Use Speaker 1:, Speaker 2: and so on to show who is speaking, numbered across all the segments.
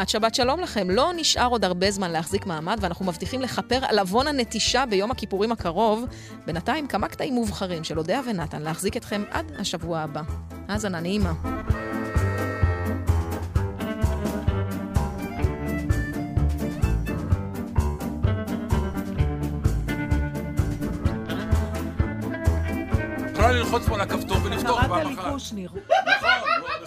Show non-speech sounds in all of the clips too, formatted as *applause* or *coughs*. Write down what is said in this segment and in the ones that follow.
Speaker 1: כמעט שבת שלום לכם. לא נשאר עוד הרבה זמן להחזיק מעמד, ואנחנו מבטיחים לכפר על עוון הנטישה ביום הכיפורים הקרוב. בינתיים כמה קטעים מובחרים של אודיה ונתן להחזיק אתכם עד השבוע הבא. האזנה נעימה.
Speaker 2: יכולה ללחוץ פה על הכפתור ולפתוח פעם אחת.
Speaker 3: קראת לי קושניר.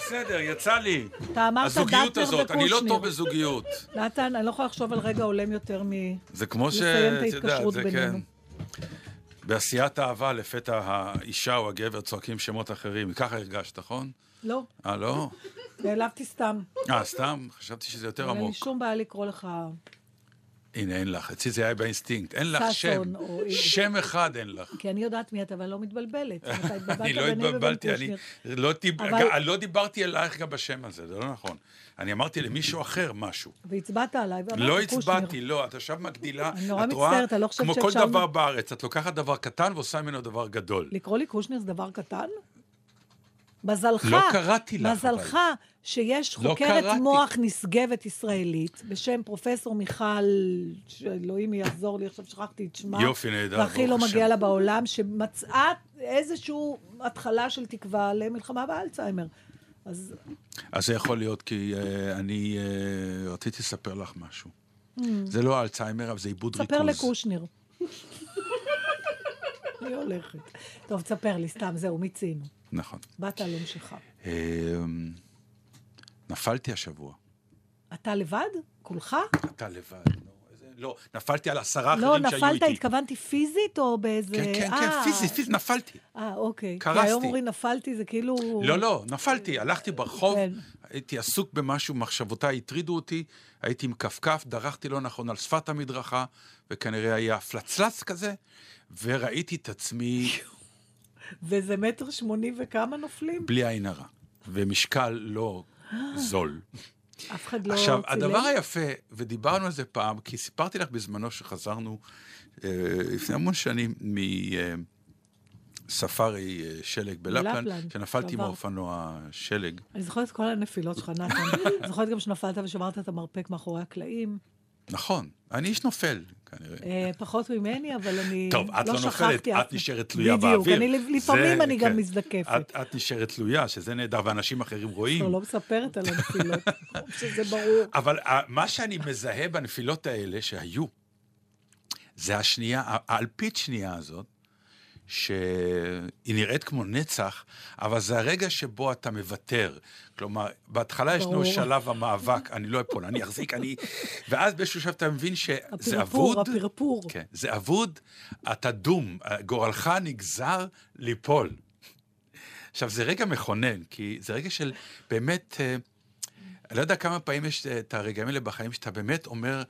Speaker 2: בסדר, יצא לי.
Speaker 3: אתה אמרת
Speaker 2: הזוגיות
Speaker 3: דטנר
Speaker 2: הזאת, אני לא
Speaker 3: וקושניר.
Speaker 2: טוב בזוגיות.
Speaker 3: נתן, אני לא יכולה לחשוב על רגע הולם יותר מ...
Speaker 2: זה כמו ש...
Speaker 3: לסיים את ההתקשרות
Speaker 2: זה
Speaker 3: בינינו.
Speaker 2: כן. בעשיית אהבה לפתע האישה או הגבר צועקים שמות אחרים. ככה הרגשת, נכון?
Speaker 3: לא,
Speaker 2: אה, לא?
Speaker 3: נעלבתי סתם.
Speaker 2: אה, סתם? חשבתי שזה יותר
Speaker 3: אין לי
Speaker 2: עמוק.
Speaker 3: שום בעיה לקרוא לך...
Speaker 2: הנה, אין לך. אצלי זה היה באינסטינקט. אין לך שם.
Speaker 3: או-
Speaker 2: שם אחד אין לך.
Speaker 3: כי אני יודעת מי אתה, אבל לא מתבלבלת. *laughs*
Speaker 2: אני לא התבלבלתי, אני. לא דיב-
Speaker 3: אבל-
Speaker 2: אני לא דיברתי אלייך גם בשם הזה, זה לא נכון. אני אמרתי למישהו אחר משהו.
Speaker 3: והצבעת עליי, ואמרתי
Speaker 2: לא. הצבעתי, לא, את עכשיו מגדילה.
Speaker 3: אני נורא
Speaker 2: את רואה,
Speaker 3: מצטערת, אני לא חושבת
Speaker 2: כמו כל
Speaker 3: שאפשר-
Speaker 2: דבר בארץ, את לוקחת דבר קטן ועושה ממנו דבר גדול.
Speaker 3: לקרוא לי קושניר זה דבר קטן? מזלך,
Speaker 2: לא קראתי לך,
Speaker 3: מזלך שיש
Speaker 2: לא
Speaker 3: חוקרת
Speaker 2: קראתי.
Speaker 3: מוח נשגבת ישראלית בשם פרופסור מיכל, שאלוהים יעזור לי, עכשיו שכחתי את שמה.
Speaker 2: יופי, נהדר,
Speaker 3: והכי לא מגיע. לה בעולם, שמצאה איזושהי התחלה של תקווה למלחמה באלצהיימר. אז
Speaker 2: אז זה יכול להיות כי uh, אני uh, רציתי לספר לך משהו. זה לא אלצהיימר, אבל זה עיבוד ריכוז.
Speaker 3: Mm. ספר לקושניר. *laughs* אני הולכת. טוב, תספר לי, סתם, זהו, מיצינו.
Speaker 2: נכון.
Speaker 3: באת על עונשך.
Speaker 2: Uh, נפלתי השבוע.
Speaker 3: אתה לבד? כולך?
Speaker 2: אתה לבד. לא, לא, נפלתי על עשרה
Speaker 3: לא,
Speaker 2: אחרים שהיו איתי.
Speaker 3: נפלת, התכוונתי פיזית או באיזה...
Speaker 2: כן, כן, כן,
Speaker 3: אה,
Speaker 2: פיזית, פיזית, נפלתי.
Speaker 3: אה, אוקיי.
Speaker 2: קרסתי.
Speaker 3: כי היום אומרים נפלתי, זה כאילו...
Speaker 2: לא, לא, נפלתי, הלכתי ברחוב,
Speaker 3: כן.
Speaker 2: הייתי עסוק במשהו, מחשבותיי הטרידו אותי, הייתי עם כפכף, דרכתי לא נכון על שפת המדרכה, וכנראה היה פלצלץ כזה, וראיתי את עצמי
Speaker 3: וזה מטר שמונים וכמה נופלים?
Speaker 2: בלי עין הרע, ומשקל לא זול.
Speaker 3: אף אחד לא
Speaker 2: עכשיו,
Speaker 3: צילם?
Speaker 2: הדבר היפה, ודיברנו על זה פעם, כי סיפרתי לך בזמנו שחזרנו אה, לפני המון שנים מספארי אה, שלג בלפלנד,
Speaker 3: בלפלנד,
Speaker 2: שנפלתי עם. האופנוע שלג.
Speaker 3: אני זוכרת את כל הנפילות שלך, נתן. *laughs* זוכרת גם שנפלת ושמרת את המרפק מאחורי הקלעים.
Speaker 2: נכון, אני איש נופל, כנראה.
Speaker 3: אה, פחות ממני, אבל אני *laughs*
Speaker 2: טוב, את לא נופלת,
Speaker 3: שכחתי אף-
Speaker 2: את נשארת תלויה
Speaker 3: בדיוק,
Speaker 2: באוויר.
Speaker 3: אני לפעמים אני גם
Speaker 2: כן.
Speaker 3: מזדקפת.
Speaker 2: את- את נשארת תלויה, שזה נהדר, ואנשים אחרים רואים.
Speaker 3: לא מספרת על הנפילות, *laughs* שזה ברור.
Speaker 2: אבל אה, מה שאני מזהה בנפילות האלה שהיו, זה השנייה, האלפית שנייה הזאת, שהיא נראית כמו נצח, אבל זה הרגע שבו אתה מוותר. כלומר, בהתחלה ישנו. שלב המאבק, אני לא אפול, אני אחזיק, אני... ואז באיזשהו שלב אתה מבין שזה
Speaker 3: הפרפור,
Speaker 2: אבוד.
Speaker 3: הפרפור.
Speaker 2: כן, זה אבוד, אתה דום, גורלך נגזר ליפול. עכשיו, זה רגע מכונן, כי זה רגע של באמת, אה, אני לא יודע כמה פעמים יש אה, את הרגעים האלה בחיים שאתה באמת אומר,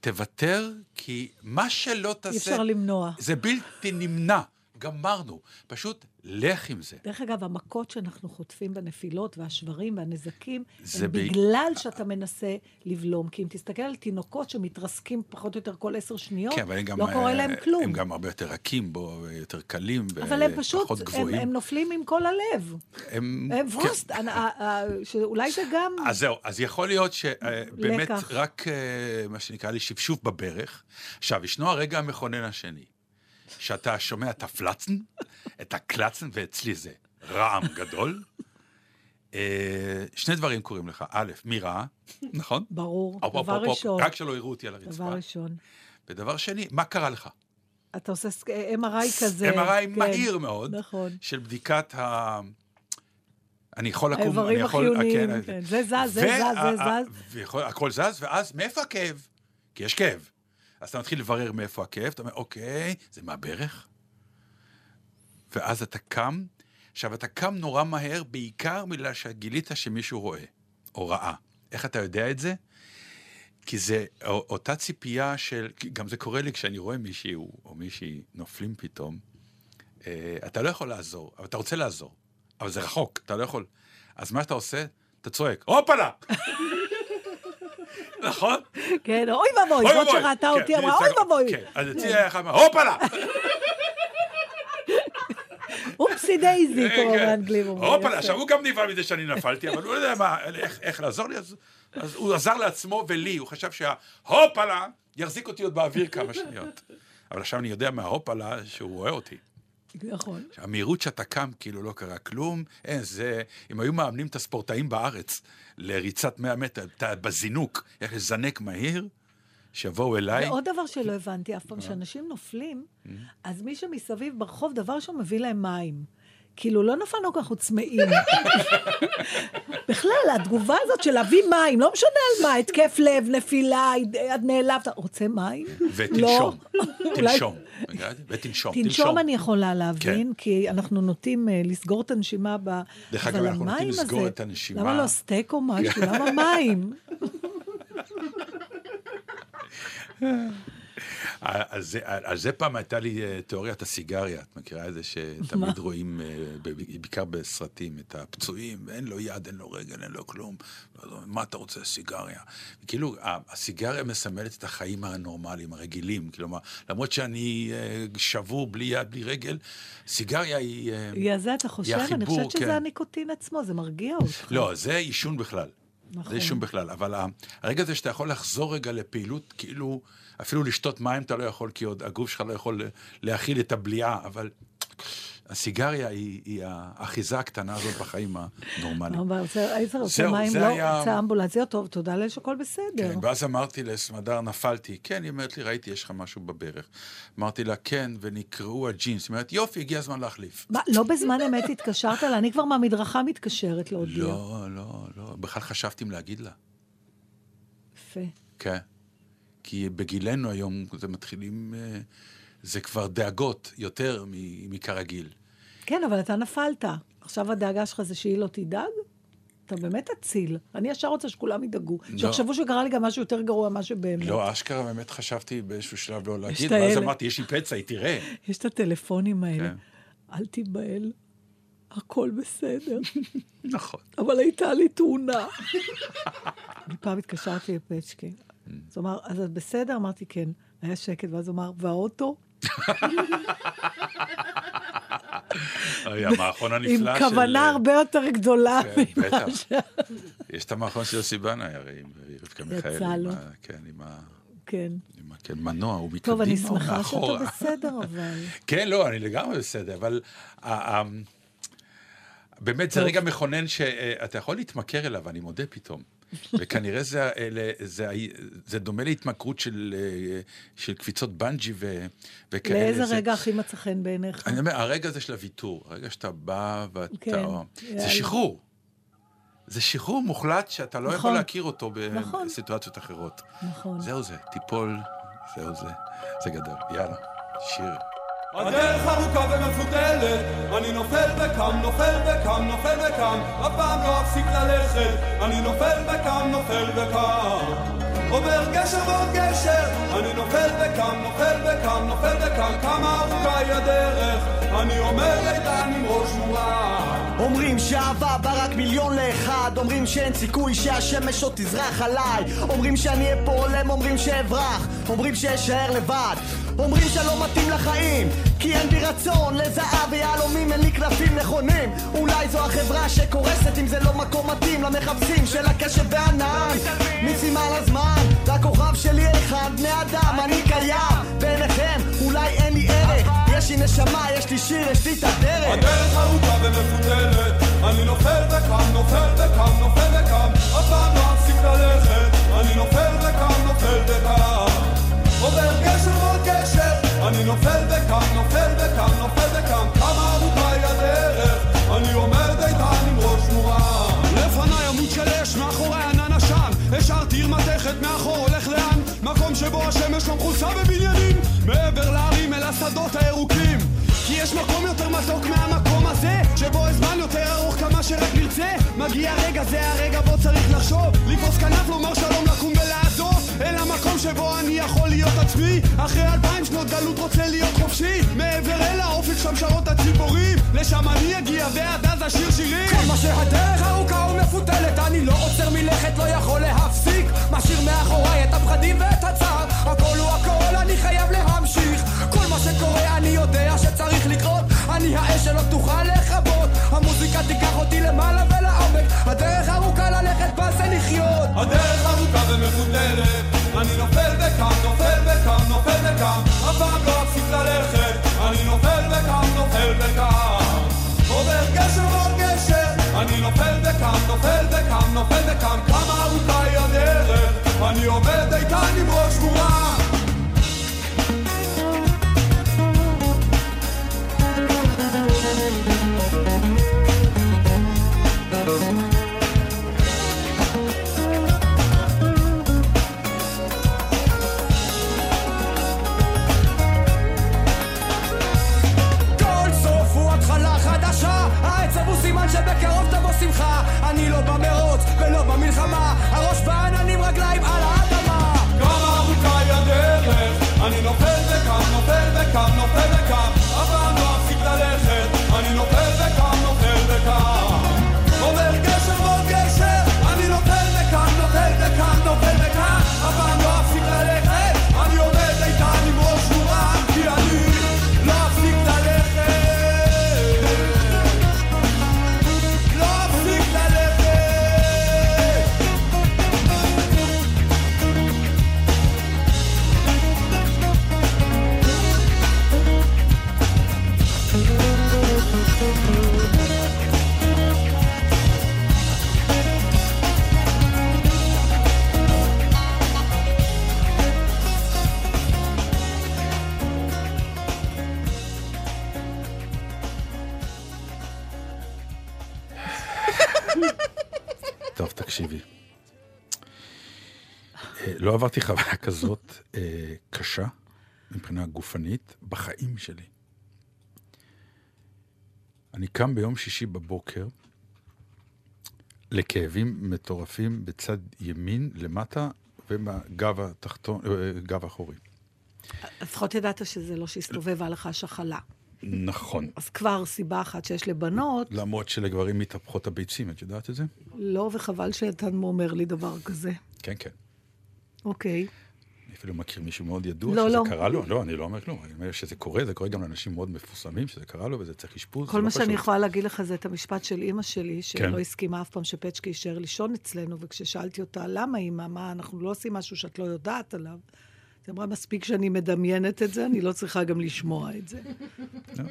Speaker 2: תוותר, כי מה שלא תעשה,
Speaker 3: אי אפשר למנוע.
Speaker 2: זה בלתי נמנע. גמרנו. פשוט לך עם זה.
Speaker 3: דרך אגב, המכות שאנחנו חוטפים בנפילות והשברים והנזקים,
Speaker 2: זה
Speaker 3: הם
Speaker 2: ב-
Speaker 3: בגלל שאתה מנסה לבלום. כי אם תסתכל על תינוקות שמתרסקים פחות או יותר כל עשר שניות,
Speaker 2: כן, הם גם...
Speaker 3: לא קורה
Speaker 2: אה,
Speaker 3: להם כלום.
Speaker 2: הם גם הרבה יותר רכים בו, יותר קלים,
Speaker 3: אבל הם פשוט,
Speaker 2: ופחות
Speaker 3: הם,
Speaker 2: גבוהים.
Speaker 3: הם נופלים עם כל הלב.
Speaker 2: הם...
Speaker 3: הם
Speaker 2: כן.
Speaker 3: ווסט, אני- אה, אה, שאולי זה גם...
Speaker 2: אז זהו, אז יכול להיות שבאמת
Speaker 3: לקח.
Speaker 2: רק מה שנקרא לי שפשוף בברך. עכשיו, ישנו הרגע המכונן השני, שאתה שומע את הפלצן, את הקלצן, ואצלי זה רעם גדול. אה, שני דברים קורים לך. א', מי רע, נכון?
Speaker 3: ברור, דבר ראשון.
Speaker 2: רק שלא יראו אותי על הרצפה.
Speaker 3: דבר ראשון.
Speaker 2: ודבר שני, מה קרה לך?
Speaker 3: אתה עושה MRI כזה.
Speaker 2: MRI
Speaker 3: כן.
Speaker 2: מהיר מאוד,
Speaker 3: נכון.
Speaker 2: של בדיקת ה... אני יכול לקום, אני
Speaker 3: האיברים
Speaker 2: יכול...
Speaker 3: החיוניים,
Speaker 2: כן,
Speaker 3: כן. זה זז, זה זז, זה זז.
Speaker 2: הכל זז, ואז מאיפה הכאב? כי יש כאב. אז אתה מתחיל לברר מאיפה הכאב, אתה אומר, אוקיי, זה מהברך? ואז אתה קם. עכשיו, אתה קם נורא מהר, בעיקר בגלל שגילית שמישהו רואה, או ראה. איך אתה יודע את זה? כי זה אותה ציפייה של, גם זה קורה לי כשאני רואה מישהי או מישהי נופלים פתאום, אה, אתה לא יכול לעזור, אבל אתה רוצה לעזור, אבל זה רחוק, אתה לא יכול. אז מה שאתה עושה, אתה צועק, הופלה! נכון?
Speaker 3: כן, אוי ואבוי, זאת שראתה
Speaker 2: כן,
Speaker 3: אותי אמרה, אוי ואבוי.
Speaker 2: כן, אז אצלי היה אחד, הופלה!
Speaker 3: אופסי דייזי, כמו. באנגלים אומרים.
Speaker 2: הופלה. עכשיו הוא גם נבהל מזה שאני נפלתי, אבל הוא לא יודע מה, איך- לעזור לי, אז הוא עזר לעצמו ולי, הוא חשב שההופלה יחזיק אותי עוד באוויר כמה שניות. אבל עכשיו אני יודע מההופלה שהוא רואה אותי.
Speaker 3: נכון.
Speaker 2: המהירות שאתה קם, כאילו לא קרה כלום, אין, זה, אם היו מאמנים את הספורטאים בארץ לריצת 100 מטר, אתה בזינוק, איך לזנק מהיר, שיבואו אליי.
Speaker 3: ועוד דבר שלא הבנתי אף פעם, כשאנשים נופלים, אז מי שמסביב ברחוב, דבר ראשון מביא להם מים. כאילו, לא נפלנו ככה צמאים. בכלל, התגובה הזאת של להביא מים, לא משנה על מה, התקף לב, נפילה, עד נעלבת, רוצה מים?
Speaker 2: ותנשום,
Speaker 3: לא.
Speaker 2: תנשום, ותנשום,
Speaker 3: תנשום אני יכולה להבין,
Speaker 2: כן.
Speaker 3: כי אנחנו נוטים אה, לסגור את הנשימה ב...
Speaker 2: דרך אגב, אנחנו נוטים לסגור את הנשימה.
Speaker 3: למה לא סטייק או משהו? למה מים? *laughs*
Speaker 2: זה, על זה פעם הייתה לי אה, תיאוריית הסיגריה, את מכירה את זה שתמיד רואים, אה, בעיקר בסרטים, את הפצועים, אין לו יד, אין לו רגל, אין לו כלום. ואז אומרים, מה אתה רוצה, סיגריה? כאילו, הסיגריה מסמלת את החיים הנורמליים, הרגילים. כלומר, למרות שאני אה, שבור בלי יד, בלי רגל, סיגריה היא...
Speaker 3: היא זה, אתה חושב? אני חושבת שזה
Speaker 2: כן.
Speaker 3: הניקוטין עצמו, זה מרגיע אותך.
Speaker 2: לא, זה עישון בכלל.
Speaker 3: נכון.
Speaker 2: זה עישון בכלל, אבל הרגע הזה שאתה יכול לחזור רגע לפעילות, כאילו, אפילו לשתות מים אתה לא יכול, כי עוד הגוף שלך לא יכול להכיל את הבליעה, אבל הסיגריה היא, היא האחיזה הקטנה הזאת בחיים הנורמליים.
Speaker 3: אבל רוצה- היית רוצה מים, לא, רוצה אמבולנסיות, טוב, תודה לאל שהכל בסדר.
Speaker 2: כן, ואז אמרתי לסמדר, נפלתי. כן, היא אומרת לי, ראיתי, יש לך משהו בברך. אמרתי לה, כן, ונקרעו הג'ינס. היא אומרת, יופי, הגיע הזמן להחליף.
Speaker 3: מה, לא בזמן אמת התקשרת לה? אני כבר מהמדרכה מתקשרת להודיע.
Speaker 2: לא, לא, לא, בכלל חשבתי אם להגיד לה.
Speaker 3: יפה.
Speaker 2: כן. כי בגילנו היום זה מתחילים, אה, זה כבר דאגות יותר מכרגיל.
Speaker 3: כן, אבל אתה נפלת. עכשיו הדאגה שלך זה שהיא לא תדאג? אתה באמת אציל. אני ישר רוצה שכולם ידאגו. שיחשבו שקרה לי גם משהו יותר גרוע ממה שבאמת.
Speaker 2: לא, אשכרה באמת חשבתי באיזשהו שלב לא להגיד, ואז. אמרתי, יש לי פצע, היא תראה.
Speaker 3: יש את הטלפונים האלה.
Speaker 2: כן.
Speaker 3: אל תיבהל, הכל בסדר. *laughs*
Speaker 2: נכון.
Speaker 3: אבל הייתה לי תאונה. *laughs* אני פעם התקשרתי לפצ'קי.
Speaker 2: Mm.
Speaker 3: אז הוא אמר, אז את בסדר? אמרתי, כן. היה שקט, ואז הוא אמר, והאוטו?
Speaker 2: אוי, המערכון
Speaker 3: עם
Speaker 2: הנפלא של...
Speaker 3: כוונה הרבה יותר גדולה.
Speaker 2: כן,
Speaker 3: ממה. ש-
Speaker 2: יש את המערכון של יוסי בנאי, הרי, עם רבקה מיכאלי.
Speaker 3: יצא
Speaker 2: עם
Speaker 3: לו.
Speaker 2: כן, עם ה...
Speaker 3: כן.
Speaker 2: עם. כן, מנוע, הוא
Speaker 3: טוב, אני
Speaker 2: מקדימה או
Speaker 3: שמחה שאתה
Speaker 2: מאחורה.
Speaker 3: בסדר, אבל... *laughs*
Speaker 2: כן, לא, אני לגמרי בסדר, אבל באמת, זה
Speaker 3: טוב.
Speaker 2: רגע מכונן שאתה יכול להתמכר אליו, אני מודה פתאום. וכנראה זה, זה, ה- זה דומה להתמכרות של, של קפיצות בנג'י ו, וכאלה.
Speaker 3: לאיזה
Speaker 2: זה-
Speaker 3: רגע הכי מצא חן בעיניך?
Speaker 2: אני אומר, הרגע הזה של הוויתור, הרגע שאתה בא ואתה...
Speaker 3: כן,
Speaker 2: זה
Speaker 3: יאללה.
Speaker 2: שחרור. זה שחרור מוחלט שאתה לא יכול
Speaker 3: נכון.
Speaker 2: להכיר אותו
Speaker 3: נכון.
Speaker 2: בסיטואציות אחרות.
Speaker 3: נכון.
Speaker 2: זהו זה, תיפול, זהו זה, זה גדול. יאללה, שיר.
Speaker 4: הדרך ארוכה ומפותלת, אני נופל וקם, נופל וקם, נופל וקם, אף פעם לא אפסיק ללכת, אני נופל וקם, נופל וקם. עובר גשר ועוד גשר, אני נופל וקם, נופל וקם, נופל וקם, כמה ארוכה היא הדרך, אני עומד איתן עם ראש מורם.
Speaker 5: אומרים שאהבה בא רק מיליון לאחד. אומרים שאין סיכוי שהשמש עוד תזרח עליי. אומרים שאני אהיה פה הולם, אומרים שאברח. אומרים שאשאר לבד אומרים שאני לא מתאים לחיים כי אין בי רצון לזהב ויהלומים אין לי קלפים נכונים. אולי זו החברה שקורסת אם זה לא מקום מתאים למחפשים של הקשב והענן. מיסים על הזמן והכוכב שלי אחד בני אדם אני קיים. בעיניכם אולי אין לי ערך יש לי נשמה, יש לי שיר, יש לי את הדרך.
Speaker 4: הדרך ארוכה ומפותלת, אני נופל וקם, נופל וקם, נופל וקם, אף פעם לא אפסיק ללכת, אני נופל וקם, נופל וקם. עובר גשר ועוד גשר, אני נופל וקם, נופל וקם, נופל וקם, כמה ארוכה היא הדרך, אני עומד איתן עם ראש מורם. לפניי עמוד של אש, מאחורי ענן עשן, השארתי עיר מתכת מאחור, הולך לאן? מקום שבו השמש לא מכוסה בבניינים, מעבר להרים אל השדות הירוקים. כי יש מקום יותר מתוק מהמקום הזה, שבו הזמן יותר ארוך כמה שרק נרצה. מגיע רגע, זה הרגע בו צריך לחשוב לקרוס כנף, לומר שלום, לקום ולעזוב אל המקום שבו אני יכול להיות עצמי. אחרי אלפיים שנות גלות רוצה להיות חופשי. מעבר אל האופק שם שרות הציפורים. לשם אני אגיע ועד אז אשיר שירים.
Speaker 6: כמה שהדרך ארוכה ומפותלת אני לא עוצר מלכת, לא יכול להפסיק. משאיר מאחוריי את הפחדים ואת הצער. הכל הוא הכל, אני חייב להמשיך. כל מה שקורה אני יודע שצריך לקרות אני האש שלא תוכל לכבות. המוזיקה תיקח אותי למעלה ולעומק. הדרך ארוכה ללכת בה זה לחיות.
Speaker 4: הדרך ארוכה ומפותלת אני נופל וקם, נופל וקם, נופל וקם אף פעם לא אפסיק ללכת. אני נופל וקם, נופל וקם עובר גשר ועוד גשר. אני נופל וקם, נופל וקם, נופל וקם כמה ארוכה היא הדרך? אני עומד איתן עם ראש מורם
Speaker 2: עברתי חוויה כזאת אה, קשה מבחינה גופנית בחיים שלי. אני קם ביום שישי בבוקר לכאבים מטורפים בצד ימין למטה ובגב התחתון, אה, גב אחורי.
Speaker 3: לפחות ידעת שזה לא שהסתובבה לך שחלה.
Speaker 2: נכון.
Speaker 3: אז כבר סיבה אחת שיש לבנות,
Speaker 2: למרות שלגברים מתהפכות הביצים, את יודעת את זה?
Speaker 3: לא, וחבל שאתה אומר לי דבר כזה.
Speaker 2: כן, כן.
Speaker 3: אוקיי.
Speaker 2: אני אפילו מכיר מישהו מאוד ידוע
Speaker 3: לא,
Speaker 2: שזה
Speaker 3: לא.
Speaker 2: קרה לו. לא, אני לא אומר כלום. אני אומר שזה קורה, זה קורה גם לאנשים מאוד מפורסמים, שזה קרה לו וזה צריך אשפוז.
Speaker 3: כל
Speaker 2: לא
Speaker 3: מה שאני
Speaker 2: פשוט.
Speaker 3: יכולה להגיד לך זה את המשפט של אימא שלי,
Speaker 2: כן.
Speaker 3: שלא הסכימה אף פעם שפצ'קי יישאר לישון אצלנו, וכששאלתי אותה, למה אימא, מה, אנחנו לא עושים משהו שאת לא יודעת עליו? היא אמרה, מספיק שאני מדמיינת את זה, אני לא צריכה גם לשמוע את זה.
Speaker 2: לא.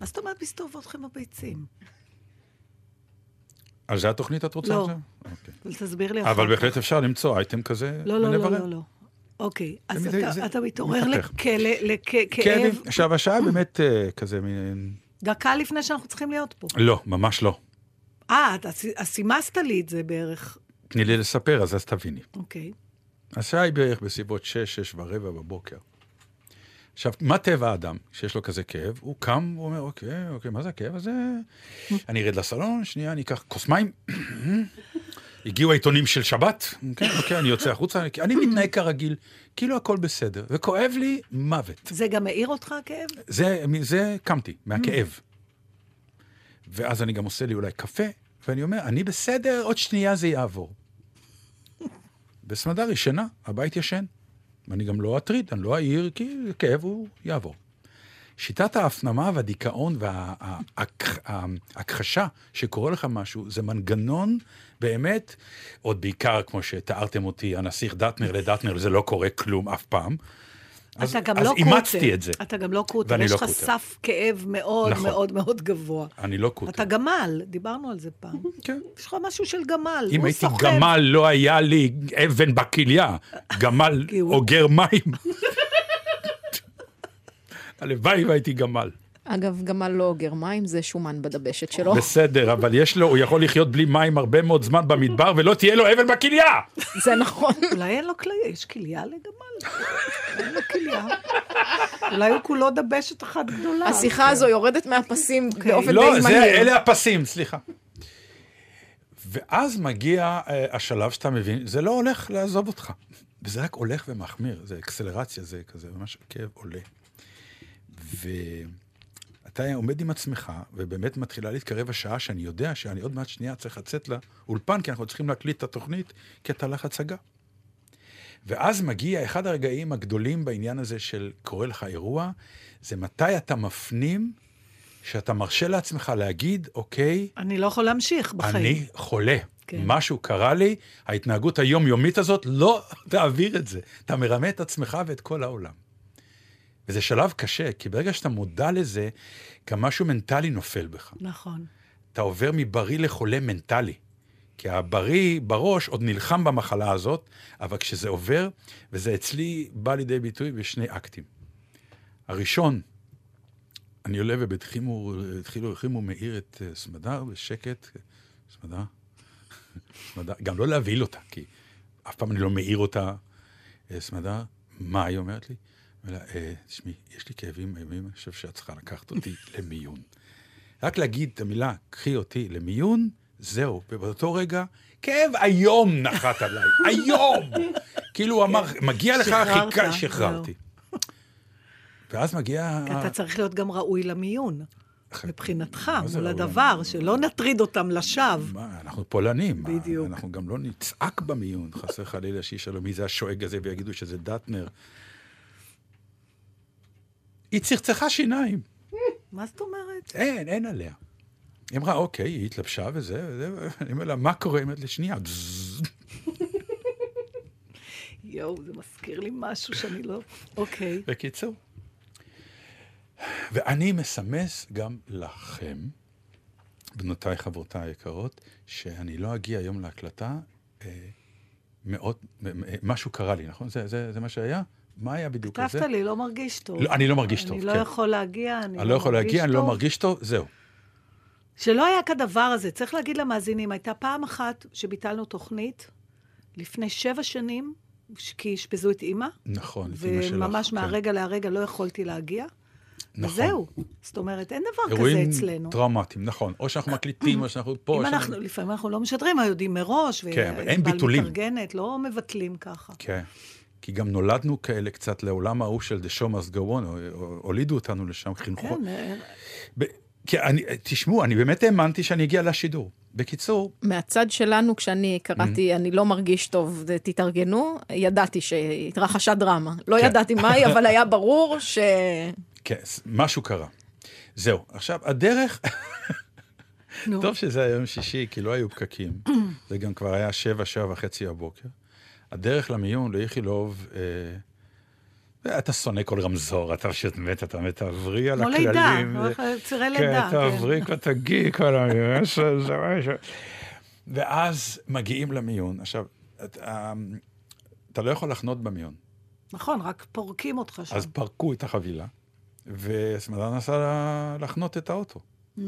Speaker 3: מה זאת אומרת מסתובבות לכם הביצים?
Speaker 2: על זה התוכנית את רוצה
Speaker 3: לא.
Speaker 2: אוקיי.
Speaker 3: אבל תסביר לי אחר
Speaker 2: אבל. בהחלט אפשר למצוא אייטם כזה
Speaker 3: לא, לא, לא. לא, לא. אוקיי, אז אתה- מתעורר. לכאב.
Speaker 2: עכשיו, השעה באמת אה, כזה מין...
Speaker 3: דקה לפני שאנחנו צריכים להיות פה.
Speaker 2: לא, ממש לא.
Speaker 3: אה, אז סימסת לי את זה בערך.
Speaker 2: תני לי לספר, אז אז תביני.
Speaker 3: אוקיי.
Speaker 2: השעה היא בערך בסביבות שש, שש ורבע בבוקר. עכשיו, מה טבע האדם שיש לו כזה כאב? הוא קם, הוא אומר, אוקיי, אוקיי, מה זה הכאב הזה? אני ארד לסלון, שנייה, אני אקח כוס מים. הגיעו העיתונים של שבת, אוקיי, אוקיי, אני יוצא החוצה, אני- אני מתנהג כרגיל, כאילו הכל בסדר, וכואב לי מוות.
Speaker 3: זה גם העיר אותך הכאב?
Speaker 2: זה, מזה קמתי, מהכאב. ואז אני גם עושה לי אולי קפה, ואני אומר, אני בסדר, עוד שנייה זה יעבור. בסמדר ישנה, הבית ישן. ואני גם לא אטריד, אני לא אעיר, כי כאב הוא יעבור. שיטת ההפנמה והדיכאון וההכחשה שקורה לך משהו, זה מנגנון באמת, עוד בעיקר, כמו שתיארתם אותי, הנסיך דטנר לדטנר, זה לא קורה כלום אף פעם. אז,
Speaker 3: אתה גם
Speaker 2: אז
Speaker 3: לא.
Speaker 2: אימצתי את זה.
Speaker 3: אתה גם לא קוטר,
Speaker 2: ואני
Speaker 3: יש
Speaker 2: לא
Speaker 3: לך
Speaker 2: קוטר.
Speaker 3: סף כאב מאוד
Speaker 2: נכון.
Speaker 3: מאוד מאוד גבוה.
Speaker 2: אני לא קוטר.
Speaker 3: אתה גמל, דיברנו על זה פעם.
Speaker 2: כן.
Speaker 3: יש לך משהו של גמל.
Speaker 2: אם
Speaker 3: הוא
Speaker 2: הייתי
Speaker 3: סוחב.
Speaker 2: גמל, לא היה לי אבן בכליה. גמל *laughs* אוגר מים. *laughs* הלוואי והייתי גמל.
Speaker 1: אגב, גמל לא אוגר מים, זה שומן בדבשת שלו.
Speaker 2: בסדר, אבל יש לו, הוא יכול לחיות בלי מים הרבה מאוד זמן במדבר, ולא תהיה לו אבן בכליה!
Speaker 1: זה נכון.
Speaker 3: אולי אין לו כליה, יש כליה לגמל? אין לו כליה. אולי הוא כולו דבשת אחת גדולה.
Speaker 1: השיחה הזו יורדת מהפסים באופן די
Speaker 2: לא,
Speaker 1: מהיר.
Speaker 2: זה, אלה הפסים, סליחה. ואז מגיע אה, השלב שאתה מבין, זה לא הולך לעזוב אותך. וזה רק הולך ומחמיר, זה אקסלרציה, זה כזה, ממש הכאב עולה. ואתה עומד עם עצמך, ובאמת מתחילה להתקרב השעה שאני יודע שאני עוד מעט שנייה צריך לצאת לאולפן, כי אנחנו צריכים להקליט את התוכנית, כי אתה לך הצגה. ואז מגיע אחד הרגעים הגדולים בעניין הזה של קורה לך אירוע, זה מתי אתה מפנים שאתה מרשה לעצמך להגיד, אוקיי,
Speaker 3: אני לא יכול להמשיך בחיים.
Speaker 2: אני חולה.
Speaker 3: כן.
Speaker 2: משהו קרה לי, ההתנהגות היומיומית הזאת, לא *laughs* תעביר את זה. אתה מרמה את עצמך ואת כל העולם. וזה שלב קשה, כי ברגע שאתה מודע לזה, גם משהו מנטלי נופל בך.
Speaker 3: נכון.
Speaker 2: אתה עובר מבריא לחולה מנטלי. כי הבריא בראש עוד נלחם במחלה הזאת, אבל כשזה עובר, וזה אצלי בא לידי ביטוי בשני אקטים. הראשון, אני עולה ובתחימו, התחילו, החרימו מאיר את אה, סמדר בשקט, סמדר, סמדר, גם לא להבהיל אותה, כי אף פעם אני לא מעיר אותה, אה, סמדר, מה היא אומרת לי? אומר לה, "אה, תשמעי, יש לי כאבים אימים, אני חושב שאת צריכה לקחת אותי *laughs* למיון. רק להגיד את המילה, קחי אותי למיון, זהו. ובאותו רגע, כאב איום נחת עליי, *laughs* איום! כאילו הוא אמר, מגיע לך
Speaker 3: שחררת,
Speaker 2: חיכה, שחררתי. ואז מגיע...
Speaker 3: אתה צריך להיות גם ראוי למיון. מבחינתך, מול הדבר? שלא נטריד אותם לשווא.
Speaker 2: אנחנו פולנים.
Speaker 3: בדיוק.
Speaker 2: אנחנו גם לא נצעק במיון, חסר חלילה שישאלו מי זה השואג הזה ויגידו שזה דטנר. היא צחצחה שיניים.
Speaker 3: מה זאת אומרת?
Speaker 2: אין, אין עליה. היא אמרה, אוקיי, היא התלבשה וזה, וזה, אני אומר לה, מה קורה? היא אומרת לי, שנייה.
Speaker 3: יואו, זה מזכיר לי משהו שאני לא... אוקיי.
Speaker 2: בקיצור. ואני מסמס גם לכם, בנותיי, חברותיי היקרות, שאני לא אגיע היום להקלטה, אה, מאוד, משהו קרה לי, נכון? זה, זה, זה מה שהיה? מה היה בדיוק
Speaker 3: כתבת
Speaker 2: הזה?
Speaker 3: לי, לא מרגיש טוב.
Speaker 2: לא, אני לא מרגיש טוב,
Speaker 3: אני לא
Speaker 2: כן.
Speaker 3: יכול להגיע, אני
Speaker 2: אני לא יכול
Speaker 3: מרגיש
Speaker 2: להגיע, אני לא
Speaker 3: טוב.
Speaker 2: מרגיש טוב, זהו.
Speaker 3: שלא היה כדבר הזה. צריך להגיד למאזינים, הייתה פעם אחת שביטלנו תוכנית, לפני שבע שנים, כי אשפזו את אימא,
Speaker 2: נכון, את אמא שלך.
Speaker 3: וממש
Speaker 2: כן.
Speaker 3: מהרגע להרגע לא יכולתי להגיע.
Speaker 2: נכון.
Speaker 3: וזהו. זאת אומרת, אין דבר כזה
Speaker 2: אירועים
Speaker 3: אצלנו.
Speaker 2: טראומטיים, נכון. או שאנחנו *coughs* מקליטים, או שאנחנו פה.
Speaker 3: אם
Speaker 2: שאנחנו-
Speaker 3: אנחנו, לפעמים אנחנו לא משדרים, יודעים מראש,
Speaker 2: כן, אבל אין ביטולים.
Speaker 3: מתארגנת, לא מבטלים ככה.
Speaker 2: כן. כי גם נולדנו כאלה קצת לעולם ההוא של The Show Must Go On, הולידו אותנו לשם, חינכו.
Speaker 3: כן, אה,
Speaker 2: ב- כי אני, תשמעו, אני באמת האמנתי שאני אגיע לשידור. בקיצור,
Speaker 1: מהצד שלנו, כשאני קראתי, אני לא מרגיש טוב, תתארגנו, ידעתי שהתרחשה דרמה. לא
Speaker 2: כן.
Speaker 1: ידעתי מהי, *laughs* אבל היה ברור ש...
Speaker 2: כן, משהו קרה. זהו, עכשיו, הדרך... טוב שזה היה יום שישי, כי לא היו פקקים. זה גם כבר היה שבע, שבע וחצי בבוקר. הדרך למיון, לאיכילוב, אה, אתה שונא כל רמזור, אתה פשוט מת, אתה מת, תעברי על
Speaker 3: כמו
Speaker 2: הכללים.
Speaker 3: לידה, צירי
Speaker 2: כן,
Speaker 3: לידה.
Speaker 2: תעברי, כבר תגיעי כל המיון. *laughs* ואז מגיעים למיון. עכשיו, אתה, אתה לא יכול לחנות במיון.
Speaker 3: נכון, רק פורקים אותך שם.
Speaker 2: אז פרקו את החבילה, וסמדר נסע לחנות את האוטו.
Speaker 3: Mm.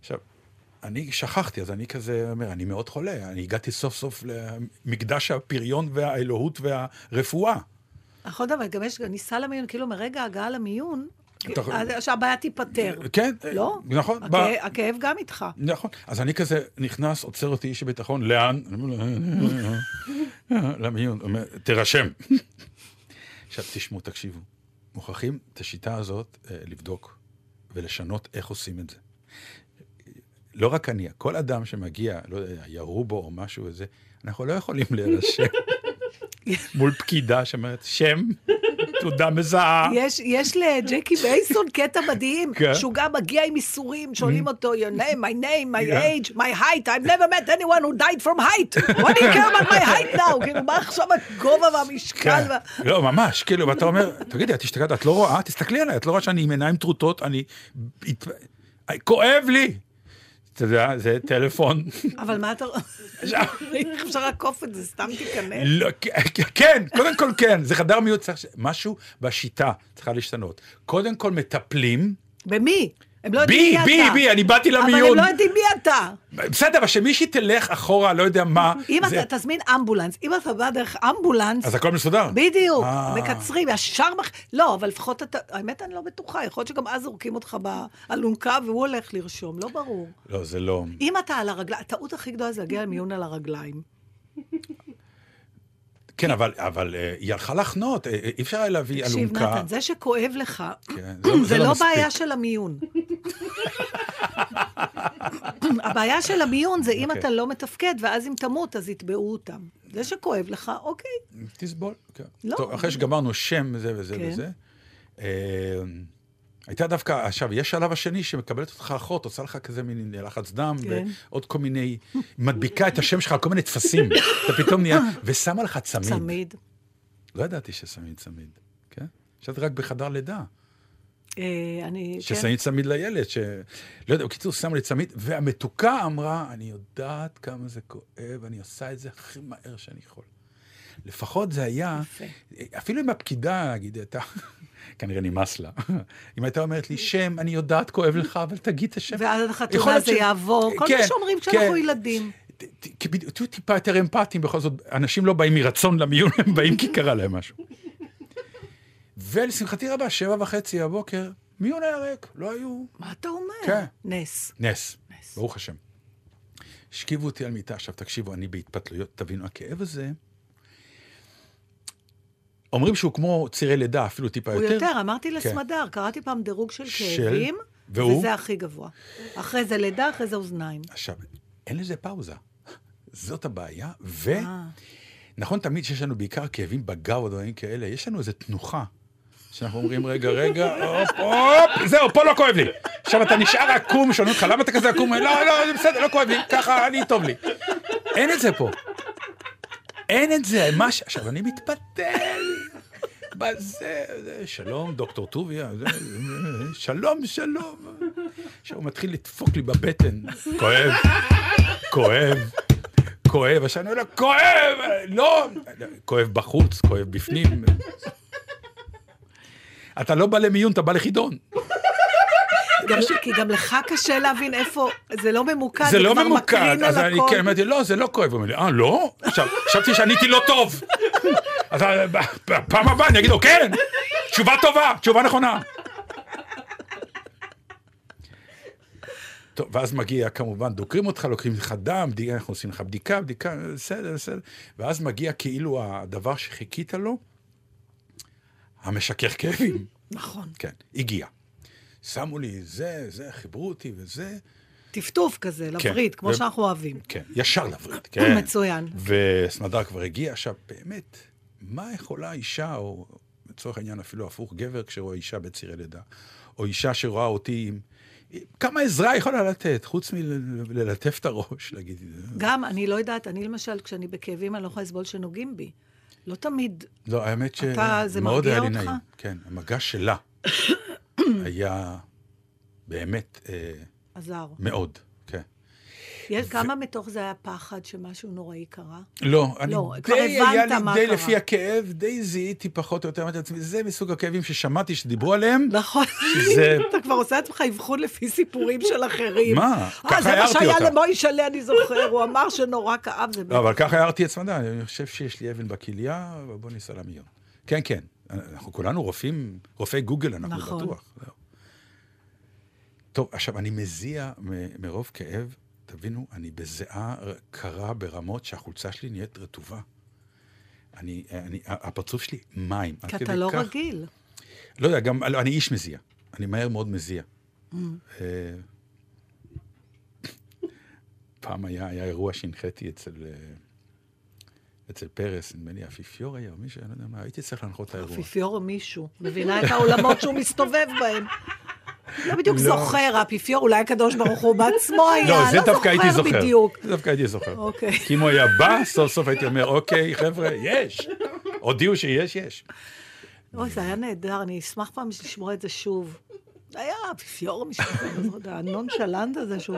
Speaker 2: עכשיו, אני שכחתי, אז אני כזה אומר, אני מאוד חולה, אני הגעתי סוף סוף למקדש הפריון והאלוהות והרפואה.
Speaker 3: נכון, אבל גם יש, ניסה למיון, כאילו מרגע ההגעה למיון, שהבעיה תיפתר.
Speaker 2: כן,
Speaker 3: לא?
Speaker 2: נכון.
Speaker 3: הכאב גם איתך.
Speaker 2: נכון. אז אני כזה נכנס, עוצר אותי איש הביטחון, לאן? *laughs* למיון. תירשם. *laughs* עכשיו, תשמעו, תקשיבו. מוכרחים את השיטה הזאת אה, לבדוק ולשנות איך עושים את זה. לא רק אני, כל אדם שמגיע, לא יודע, ירו בו או משהו וזה, אנחנו לא יכולים להירשם *laughs* מול פקידה שאומרת, שם, תעודה מזהה.
Speaker 3: יש, יש לג'קי בייסון קטע מדהים,
Speaker 2: כן.
Speaker 3: שהוא גם מגיע עם איסורים, שואלים אותו, your name, my name, my
Speaker 2: Yeah.
Speaker 3: age, my height, I've never met anyone who died from height. What do you care about my height now? כאילו, מה עכשיו הגובה והמשקל?
Speaker 2: כן. לא, ממש, כאילו, ואתה אומר, תגידי, את השתגעת, את לא רואה? תסתכלי עליי, את לא רואה שאני עם עיניים טרוטות, אני... כואב לי! אתה יודע, זה טלפון.
Speaker 3: אבל מה אתה... איך אפשר לעקוף את זה? סתם תיכנס.
Speaker 2: לא, כן, קודם כל כן, זה חדר ש- משהו בשיטה צריכה להשתנות. קודם כל מטפלים,
Speaker 3: במי? הם לא יודעים
Speaker 2: בי,
Speaker 3: מי
Speaker 2: בי,
Speaker 3: אתה.
Speaker 2: בי, אני באתי
Speaker 3: אבל הם
Speaker 2: למיון.
Speaker 3: לא יודעים מי אתה.
Speaker 2: בסדר, אבל שמישהי תלך אחורה, לא יודע מה.
Speaker 3: אם
Speaker 2: זה-
Speaker 3: אתה תזמין אמבולנס, אם אתה בא דרך אמבולנס,
Speaker 2: אז הכל מסודר.
Speaker 3: בדיוק,
Speaker 2: אה.
Speaker 3: מקצרים, ישר מח... לא, אבל לפחות אתה... האמת, אני לא בטוחה, יכול להיות שגם אז זורקים אותך באלונקה והוא הולך לרשום, לא ברור.
Speaker 2: לא, זה לא...
Speaker 3: אם אתה על הרגליים, הטעות הכי גדולה זה להגיע למיון על הרגליים.
Speaker 2: כן, אבל, אבל אה, היא הלכה לחנות, אה, אי אפשר היה להביא
Speaker 3: תקשיב,
Speaker 2: אלונקה.
Speaker 3: נתן, זה שכואב לך,
Speaker 2: כן,
Speaker 3: זה לא *clears throat*
Speaker 2: מספיק.
Speaker 3: בעיה של המיון. הבעיה של המיון זה אם
Speaker 2: אוקיי.
Speaker 3: אתה לא מתפקד, ואז אם תמות, אז יתבעו אותם. זה שכואב לך, אוקיי.
Speaker 2: תסבול, כן.
Speaker 3: לא.
Speaker 2: טוב, אחרי שגמרנו שם וזה וזה
Speaker 3: כן.
Speaker 2: וזה. אה, הייתה דווקא, עכשיו, יש שלב השני שמקבלת אותך אחות, עושה לך כזה מין לחץ דם,
Speaker 3: כן.
Speaker 2: ועוד כל מיני, מדביקה את השם שלך על כל מיני טפסים. אתה פתאום נהיה, ושמה לך צמיד.
Speaker 3: צמיד.
Speaker 2: לא ידעתי ששמים צמיד, כן? חשבתי רק בחדר לידה.
Speaker 3: אה, אני, כן.
Speaker 2: ששמים צמיד לילד, ש... לא יודע, בקיצור, שמו לי צמיד, והמתוקה אמרה, אני יודעת כמה זה כואב, אני עושה את זה הכי מהר שאני יכול. לפחות זה היה. אפילו אם הפקידה, נגיד, הייתה, כנראה נמאס לה, אם הייתה אומרת לי, שם, אני יודעת, כואב לך, אבל תגיד את השם.
Speaker 3: ואז
Speaker 2: יכול
Speaker 3: החתונה זה יעבור, כל
Speaker 2: כן,
Speaker 3: מה שאומרים כשאנחנו
Speaker 2: כן.
Speaker 3: ילדים.
Speaker 2: תהיו טיפה יותר אמפתיים, בכל זאת, אנשים לא באים מרצון למיון, הם באים כי קרה להם משהו. ולשמחתי רבה, שבע וחצי בבוקר, מיון היה ריק, לא היו
Speaker 3: מה אתה אומר?
Speaker 2: כן.
Speaker 3: נס.
Speaker 2: נס,
Speaker 3: נס.
Speaker 2: ברוך השם. השכיבו אותי על מיטה, עכשיו תקשיבו, אני בהתפתלויות, תבינו, הכאב הזה, אומרים שהוא כמו צירי לידה, אפילו טיפה
Speaker 3: הוא
Speaker 2: יותר.
Speaker 3: יותר, אמרתי
Speaker 2: כן.
Speaker 3: לסמדר, קראתי פעם דירוג של
Speaker 2: של?
Speaker 3: כאבים,
Speaker 2: והוא?
Speaker 3: וזה הכי גבוה. אחרי זה לידה, אחרי זה אוזניים.
Speaker 2: עכשיו, אין לזה פאוזה. זאת הבעיה, ו...
Speaker 3: אה.
Speaker 2: נכון, תמיד שיש לנו בעיקר כאבים בגב או דברים כאלה, יש לנו איזו תנוחה. שאנחנו אומרים, רגע, רגע, הופ, הופ, זהו, פה לא כואב לי. עכשיו אתה נשאר עקום, שואלים אותך, למה אתה כזה עקום? לא, לא, זה בסדר, לא כואב לי, ככה, אני, טוב לי. אין את זה פה. אין את זה, מה ש... עכשיו, אני מתפתל. בזה, זה, שלום, דוקטור טוביה, זה, שלום, שלום. עכשיו הוא מתחיל לדפוק לי בבטן, כואב, כואב, כואב, עכשיו אני אומר לו, כואב, לא, כואב בחוץ, כואב בפנים. אתה לא בא למיון, אתה בא לחידון.
Speaker 3: כי גם לך קשה להבין איפה, זה לא ממוקד,
Speaker 2: זה לא ממוקד, אז אני. כן, אמרתי, לא, זה לא כואב. הוא אומר לי, אה, לא? חשבתי שעניתי לא טוב. אז בפעם הבאה אני אגיד לו, כן, תשובה טובה, תשובה נכונה. טוב, ואז מגיע, כמובן, דוקרים אותך, לוקחים לך דם, אנחנו עושים לך בדיקה, בדיקה, בסדר, בסדר. ואז מגיע כאילו הדבר שחיכית לו, המשכך כאבים.
Speaker 3: נכון.
Speaker 2: כן, הגיע. שמו לי זה, זה, חיברו אותי וזה.
Speaker 3: טפטוף כזה,
Speaker 2: כן.
Speaker 3: לווריד, כמו
Speaker 2: ו-
Speaker 3: שאנחנו אוהבים.
Speaker 2: כן, ישר לווריד, *laughs* כן.
Speaker 3: מצוין.
Speaker 2: וסמדר כבר הגיע. עכשיו, באמת, מה יכולה אישה, או לצורך העניין אפילו הפוך, גבר כשרואה אישה בצירי לידה, או אישה שרואה אותי עם... כמה עזרה יכולה לתת, חוץ מללטף את הראש, להגיד...
Speaker 3: גם, אני לא יודעת, אני למשל, כשאני בכאבים, אני לא יכולה לסבול שנוגעים בי. לא תמיד.
Speaker 2: לא, האמת
Speaker 3: אתה- זה
Speaker 2: שמאוד היה לי? נעים. כן, המגע שלה *coughs* היה באמת אה,
Speaker 3: עזר.
Speaker 2: מאוד,
Speaker 3: כמה מתוך זה היה פחד שמשהו נוראי קרה?
Speaker 2: לא, אני
Speaker 3: לא, כבר
Speaker 2: די, היה
Speaker 3: הבנת
Speaker 2: לי,
Speaker 3: מה
Speaker 2: די
Speaker 3: קרה.
Speaker 2: לפי הכאב, די זיהיתי פחות או יותר, אמרתי לעצמי, זה מסוג הכאבים ששמעתי שדיברו עליהם,
Speaker 3: נכון.
Speaker 2: שזה- *laughs*
Speaker 3: אתה כבר עושה עצמך אבחון לפי סיפורים של אחרים.
Speaker 2: מה?
Speaker 3: אה,
Speaker 2: ככה
Speaker 3: זה מה
Speaker 2: הערתי
Speaker 3: שהיה
Speaker 2: אותה.
Speaker 3: למוישלה, אני זוכר, הוא אמר שנורא כאב, זה
Speaker 2: לא, אבל ככה הערתי את סמדה, אני חושב שיש לי אבן בכליה, בוא ניסע למיון. כן, כן, אנחנו כולנו רופאים, רופאי גוגל, אנחנו
Speaker 3: נכון.
Speaker 2: בטוח. טוב, עכשיו, אני מזיע מרוב כאב, תבינו, אני בזיעה קרה ברמות שהחולצה שלי נהיית רטובה. אני, אני, הפרצוף שלי מים.
Speaker 3: כי אתה לא
Speaker 2: כך-
Speaker 3: רגיל.
Speaker 2: לא יודע, גם, לא, אני איש מזיע. אני מהר מאוד מזיע.
Speaker 3: Mm.
Speaker 2: אה, פעם היה, היה אירוע שהנחיתי אצל, אה, אצל פרס, נדמה לי אפיפיור היה, או מישהו, אני לא יודע מה, הייתי צריך להנחות את האירוע.
Speaker 3: האפיפיור או מישהו. מבינה את העולמות שהוא מסתובב בהם. לא בדיוק
Speaker 2: לא.
Speaker 3: זוכר, האפיפיור, אולי הקדוש ברוך הוא בעצמו היה,
Speaker 2: לא, זה
Speaker 3: לא
Speaker 2: דווקא הייתי
Speaker 3: זוכר. בדיוק.
Speaker 2: זה דווקא הייתי זוכר.
Speaker 3: אוקיי.
Speaker 2: כי אם הוא היה בא, סוף סוף הייתי אומר, אוקיי, חבר'ה, יש. הודיעו שיש, יש.
Speaker 3: אוי, זה היה נהדר, אני אשמח פעם לשמוע את זה שוב. היה האפיפיור המשפטי, לא יודע, הנונשלנט הזה שהוא...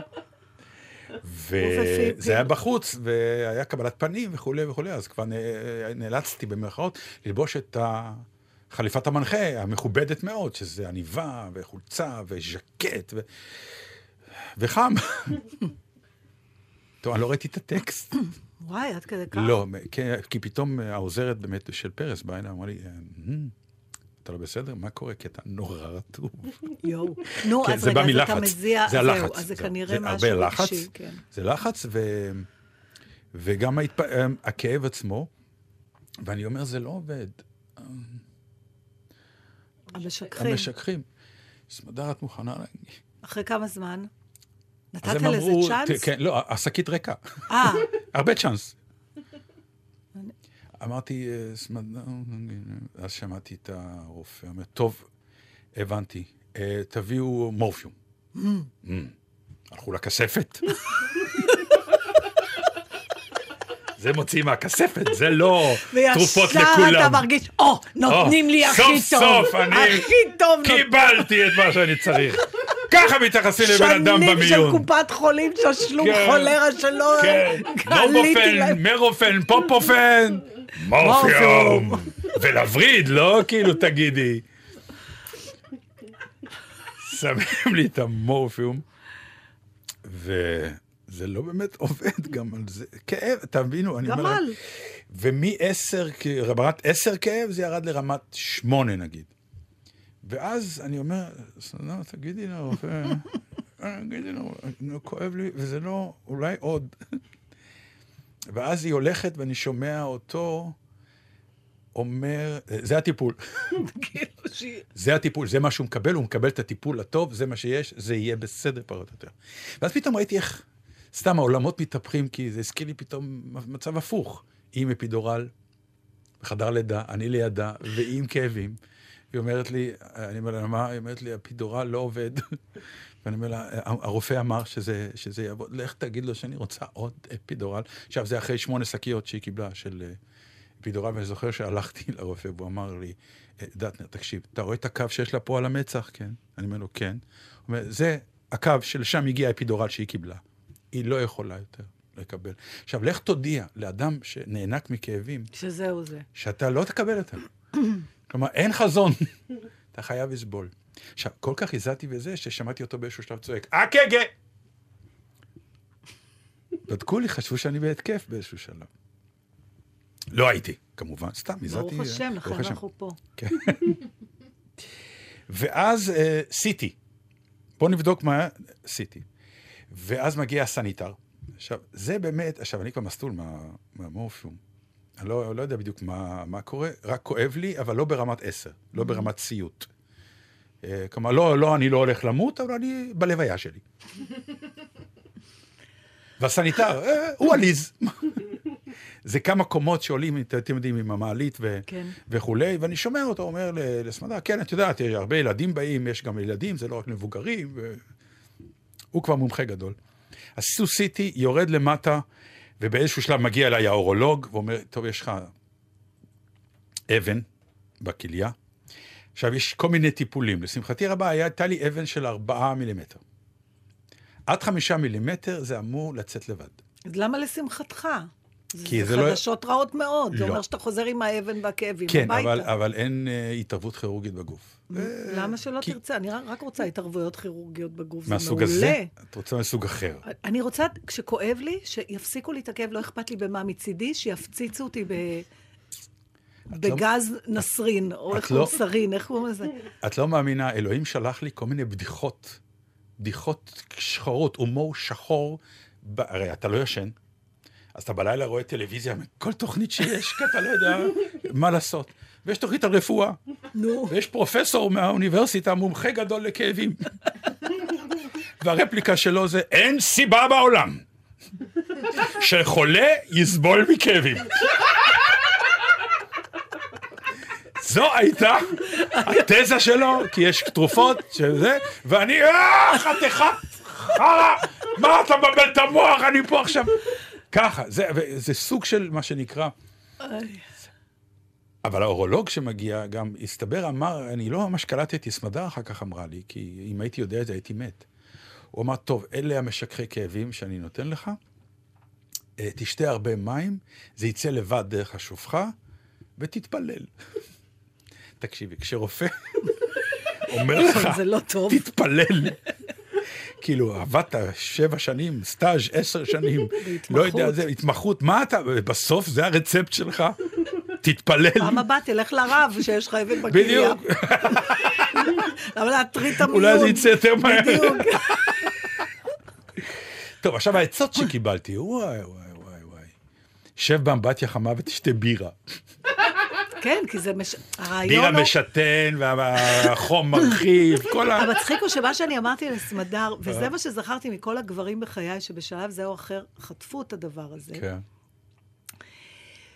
Speaker 2: וזה היה בחוץ, והיה קבלת פנים וכולי וכולי, אז כבר נאלצתי במרכאות ללבוש את חליפת המנחה המכובדת מאוד, שזה עניבה וחולצה וז'קט ו... וחם. טוב, אני לא ראיתי את הטקסט.
Speaker 3: וואי, עד כדי כך.
Speaker 2: לא, כי, כי פתאום העוזרת באמת של פרס באה אליי, אמרה לי, "אמ, אתה לא בסדר? מה קורה? כי אתה נורא רטוב.
Speaker 3: יואו. נו,
Speaker 2: כן,
Speaker 3: אז
Speaker 2: זה
Speaker 3: רגע, אז. אתה מזיע...
Speaker 2: זה הלחץ.
Speaker 3: אז זה. כנראה
Speaker 2: זה
Speaker 3: משהו
Speaker 2: הרבה לחץ.
Speaker 3: רגשי, כן.
Speaker 2: זה לחץ, ו... וגם ההתפ... הכאב עצמו, ואני אומר, זה לא עובד.
Speaker 3: המשככים.
Speaker 2: המשככים. סמדר, את מוכנה להגיד?
Speaker 3: אחרי כמה זמן?
Speaker 2: אז
Speaker 3: נתת לזה צ'אנס?
Speaker 2: כן, לא, השקית ריקה.
Speaker 3: אה, *laughs*
Speaker 2: הרבה צ'אנס. אמרתי, אה, אז שמעתי את הרופא, אומר, טוב, הבנתי, אה, תביאו מורפיום. Mm. הלכו לכספת. *laughs* זה מוציא מהכספת, זה לא תרופות
Speaker 3: וישר אתה
Speaker 2: לכולם.
Speaker 3: מרגיש, או, נותנים לי הכי טוב.
Speaker 2: סוף סוף אני
Speaker 3: הכי טוב.
Speaker 2: קיבלתי את מה שאני צריך. ככה מתייחסים לבן אדם
Speaker 3: שנים של
Speaker 2: במיון.
Speaker 3: קופת חולים תשלום
Speaker 2: כן.
Speaker 3: חולרה שלא
Speaker 2: כן,
Speaker 3: להם.
Speaker 2: מרופן, פופופן, מורפיום. ולווריד, לא כאילו תגידי. שמים לי את המורפיום, וזה לא באמת *laughs* עובד גם על זה. כאב, תבינו, אני אומר...
Speaker 3: גמל.
Speaker 2: להם, ומ-10, רמת 10 כאב, זה ירד לרמת 8 נגיד. ואז אני אומר, סנדר, תגידי לרופא, *laughs* אה, תגידי נו, כואב לי, וזה לא, אולי עוד. *laughs* ואז היא הולכת ואני שומע אותו אומר, זה הטיפול.
Speaker 3: כאילו
Speaker 2: זה הטיפול, זה מה שהוא מקבל, הוא מקבל את הטיפול הטוב, זה מה שיש, זה יהיה בסדר פחות או יותר. ואז פתאום ראיתי איך, סתם העולמות מתהפכים, כי זה הזכיר לי פתאום מצב הפוך. היא עם אפידורל, בחדר לידה, אני לידה, והיא עם כאבים. היא אומרת לי, אני אומר לה, מה? היא אומרת לי, אפידורל לא עובד. *laughs* ואני אומר לה, הרופא אמר שזה, שזה יעבוד, לך תגיד לו שאני רוצה עוד אפידורל. עכשיו, זה אחרי שמונה שקיות שהיא קיבלה של אה, אפידורל, ואני זוכר שהלכתי *laughs* לרופא, והוא אמר לי, "אה, דטנר, תקשיב, אתה רואה את הקו שיש לה פה על המצח? כן. אני אומר לו, כן. הוא אומר, זה הקו שלשם הגיע האפידורל שהיא קיבלה. היא לא יכולה יותר לקבל. עכשיו, לך תודיע לאדם שנאנק מכאבים,
Speaker 3: שזהו זה.
Speaker 2: שאתה לא תקבל אותם. *coughs* כלומר, אין חזון. *coughs* אתה חייב לסבול. עכשיו, כל כך הזעתי בזה, ששמעתי אותו באיזשהו שלב צועק, אקגה! *coughs* בדקו לי, חשבו שאני בהתקף באיזשהו שלב. לא הייתי, כמובן, סתם, הזעתי...
Speaker 3: ברוך השם, לכן. אנחנו פה.
Speaker 2: כן. *laughs* ואז אה, סיטי. בואו נבדוק מה סיטי. ואז מגיע הסניטר. עכשיו, זה באמת, עכשיו, אני כבר מסטול מה, מהמורפיום. אני לא, לא יודע בדיוק מה, מה קורה, רק כואב לי, אבל לא ברמת עשר, לא ברמת סיוט. אה, כלומר, לא, לא, אני לא הולך למות, אבל אני בלוויה שלי. *laughs* והסניטר, אה, הוא עליז. *laughs* זה כמה קומות שעולים, אתם יודעים, עם המעלית ו...
Speaker 3: כן.
Speaker 2: וכולי, ואני שומע אותו אומר ל- לסמדר, כן, את יודעת, הרבה ילדים באים, יש גם ילדים, זה לא רק מבוגרים, והוא כבר מומחה גדול. אז סו סיטי יורד למטה, ובאיזשהו שלב מגיע אליי האורולוג, ואומר, טוב, יש לך אבן בכליה. עכשיו, יש כל מיני טיפולים. לשמחתי רבה, הייתה לי אבן של ארבעה מילימטר. עד חמישה מילימטר זה אמור לצאת לבד.
Speaker 3: אז למה לשמחתך?
Speaker 2: כי
Speaker 3: זה
Speaker 2: זה לא-
Speaker 3: חדשות רעות מאוד. זה
Speaker 2: לא.
Speaker 3: אומר שאתה חוזר עם האבן והכאבים
Speaker 2: כן, אבל,
Speaker 3: הביתה.
Speaker 2: אבל אין אה, התערבות כירורגית בגוף.
Speaker 3: למה שלא
Speaker 2: כי-
Speaker 3: תרצה? אני רק רוצה התערבויות כירורגיות בגוף, זה
Speaker 2: מהסוג
Speaker 3: מעולה.
Speaker 2: הזה? את רוצה מסוג אחר.
Speaker 3: אני רוצה, כשכואב לי, שיפסיקו הכאב, לא אכפת לי במה מצידי, שיפציצו אותי ב... בגז נסרין, או איך קוראים
Speaker 2: לא-
Speaker 3: סרין, איך קוראים לזה?
Speaker 2: את לא מאמינה, אלוהים שלח לי כל מיני בדיחות, בדיחות שחורות, הומור שחור. ב... הרי אתה לא ישן, אז אתה בלילה רואה טלוויזיה מכל תוכנית שיש, כי אתה לא יודע מה לעשות. ויש תוכנית על רפואה,
Speaker 3: נו.
Speaker 2: ויש פרופסור מהאוניברסיטה, מומחה גדול לכאבים. והרפליקה שלו זה, אין סיבה בעולם שחולה יסבול מכאבים. זו הייתה התזה שלו, כי יש תרופות שזה, ואני, אה, חתיכת חרא, מה אתה מבלבל את המוח, אני פה עכשיו. ככה, זה, זה סוג של מה שנקרא. אבל האורולוג שמגיע גם, הסתבר, אמר, אני לא ממש קלטתי, סמדר אחר כך אמרה לי, כי אם הייתי יודע את זה הייתי מת. הוא אמר, טוב, אלה המשככי כאבים שאני נותן לך, אה, תשתה הרבה מים, זה יצא לבד דרך השופחה, ותתפלל. *laughs* תקשיבי, כשרופא *laughs* אומר לך,
Speaker 3: זה לא טוב.
Speaker 2: תתפלל. *laughs* כאילו, עבדת שבע שנים, סטאז' עשר שנים, *laughs* לא יודע, זה התמחות, מה אתה, בסוף זה הרצפט שלך? תתפלל.
Speaker 3: פעם הבאה תלך לרב שיש לך אבן בכליה.
Speaker 2: בדיוק, *laughs*
Speaker 3: למה להטריד את המיון?
Speaker 2: אולי זה יצא יותר מהר.
Speaker 3: בדיוק. *laughs*
Speaker 2: טוב, עכשיו העצות שקיבלתי, וואי, וואי, וואי, וואי. שב באמבטיה חמה ותשתה בירה.
Speaker 3: כן, כי זה מש... הרעיון
Speaker 2: בירה
Speaker 3: הוא...
Speaker 2: משתן, והחום מרחיב, *laughs* כל ה...
Speaker 3: המצחיק הוא שמה שאני אמרתי לסמדר,
Speaker 2: אה.
Speaker 3: וזה מה שזכרתי מכל הגברים בחיי, שבשלב זה או אחר חטפו את הדבר הזה,
Speaker 2: כן.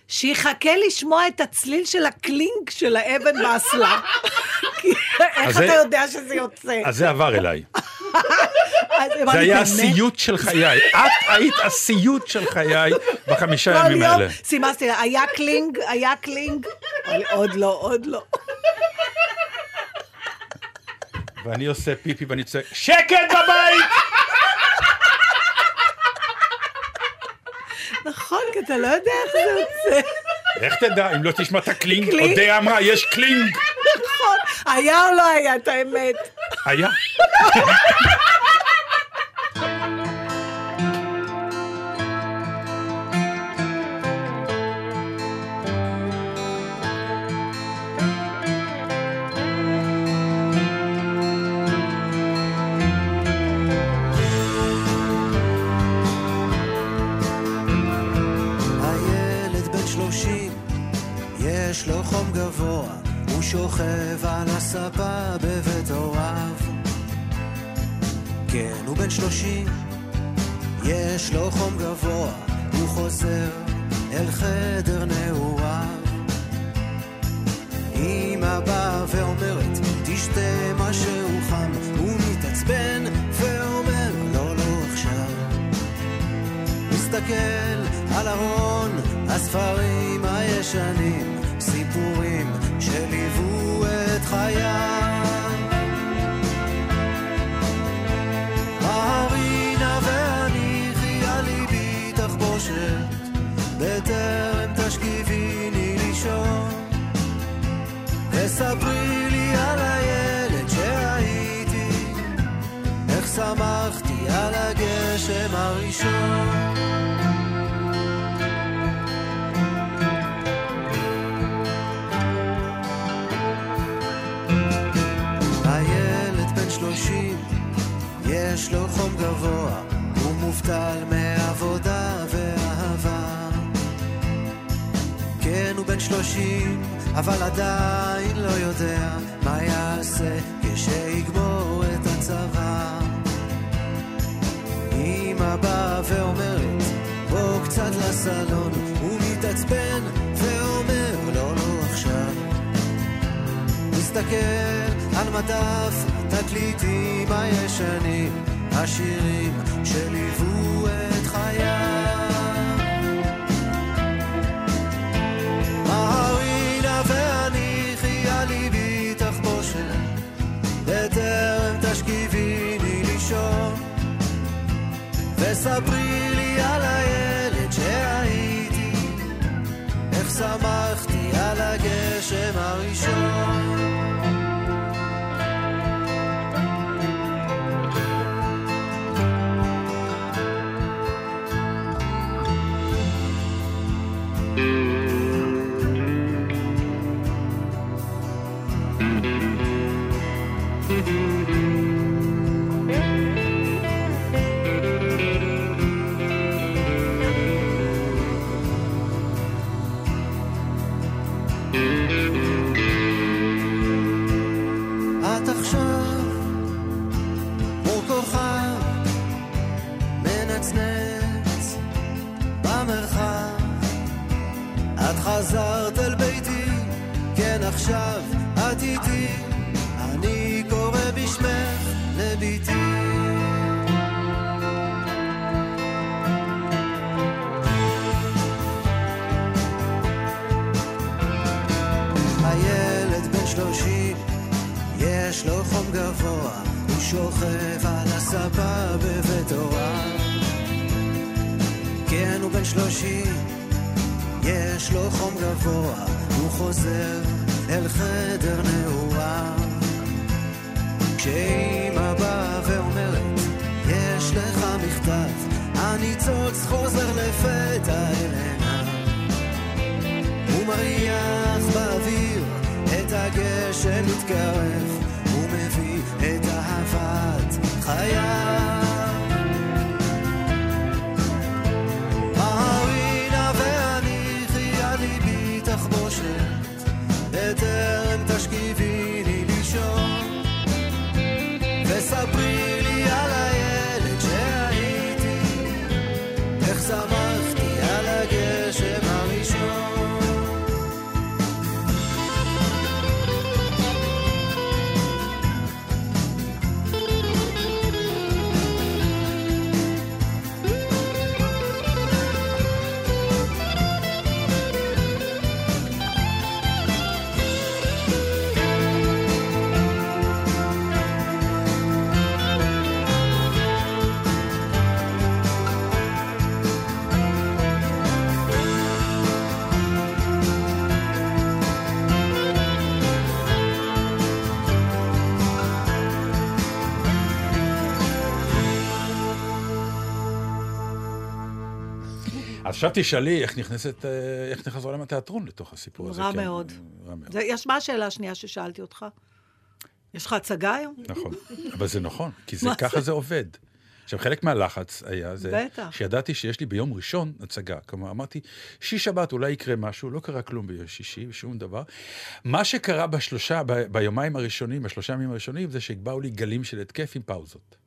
Speaker 3: שיחכה לשמוע את הצליל של הקלינק של האבן באסלה. *laughs* איך אתה יודע שזה יוצא?
Speaker 2: אז זה עבר אליי. זה היה? הסיוט של חיי. את היית הסיוט של חיי בחמישה
Speaker 3: כל
Speaker 2: ימים
Speaker 3: יום
Speaker 2: האלה.
Speaker 3: סימסתי לה, היה קלינג, היה קלינג. עוד לא, עוד לא.
Speaker 2: ואני עושה פיפי ואני צועק, שקט בבית!
Speaker 3: נכון, כי אתה לא יודע איך זה יוצא.
Speaker 2: איך תדע, אם לא תשמע את הקלינג?
Speaker 3: קלינג?
Speaker 2: אודיה אמרה, יש קלינג.
Speaker 3: נכון, היה או לא היה, את האמת.
Speaker 2: היה.
Speaker 7: הראשון. הילד בן שלושים, יש לו חום גבוה, הוא מובטל מעבודה ואהבה. כן, הוא בן שלושים, אבל עדיין לא יודע מה יעשה כשיגמור את הצבא. לסלון, הוא מתעצבן ואומר, לא, לא עכשיו. מסתכל על מדף תקליטים הישנים, השירים שליוו את חייו. מרינה והניחי על ליבי תחבושת, בטרם תשכיביני לישון. וספרי שמחתי על הגשם הראשון. את עכשיו
Speaker 2: תשאלי איך נכנסת, אה, איך נכנס עולם התיאטרון לתוך הסיפור הזה.
Speaker 3: רע
Speaker 2: כן,
Speaker 3: מאוד.
Speaker 2: רע מאוד.
Speaker 3: יש, מה השאלה השנייה ששאלתי אותך? יש לך הצגה היום?
Speaker 2: נכון, *laughs* אבל זה נכון, כי זה, ככה
Speaker 3: זה?
Speaker 2: זה עובד. עכשיו, חלק מהלחץ היה זה,
Speaker 3: בטח.
Speaker 2: שידעתי שיש לי ביום ראשון הצגה. כלומר, אמרתי, שיש שבת אולי יקרה משהו, לא קרה כלום ביום שישי, שום דבר. מה שקרה בשלושה, ב- ביומיים הראשונים, בשלושה ימים הראשונים, זה שבאו לי גלים של התקף עם פאוזות.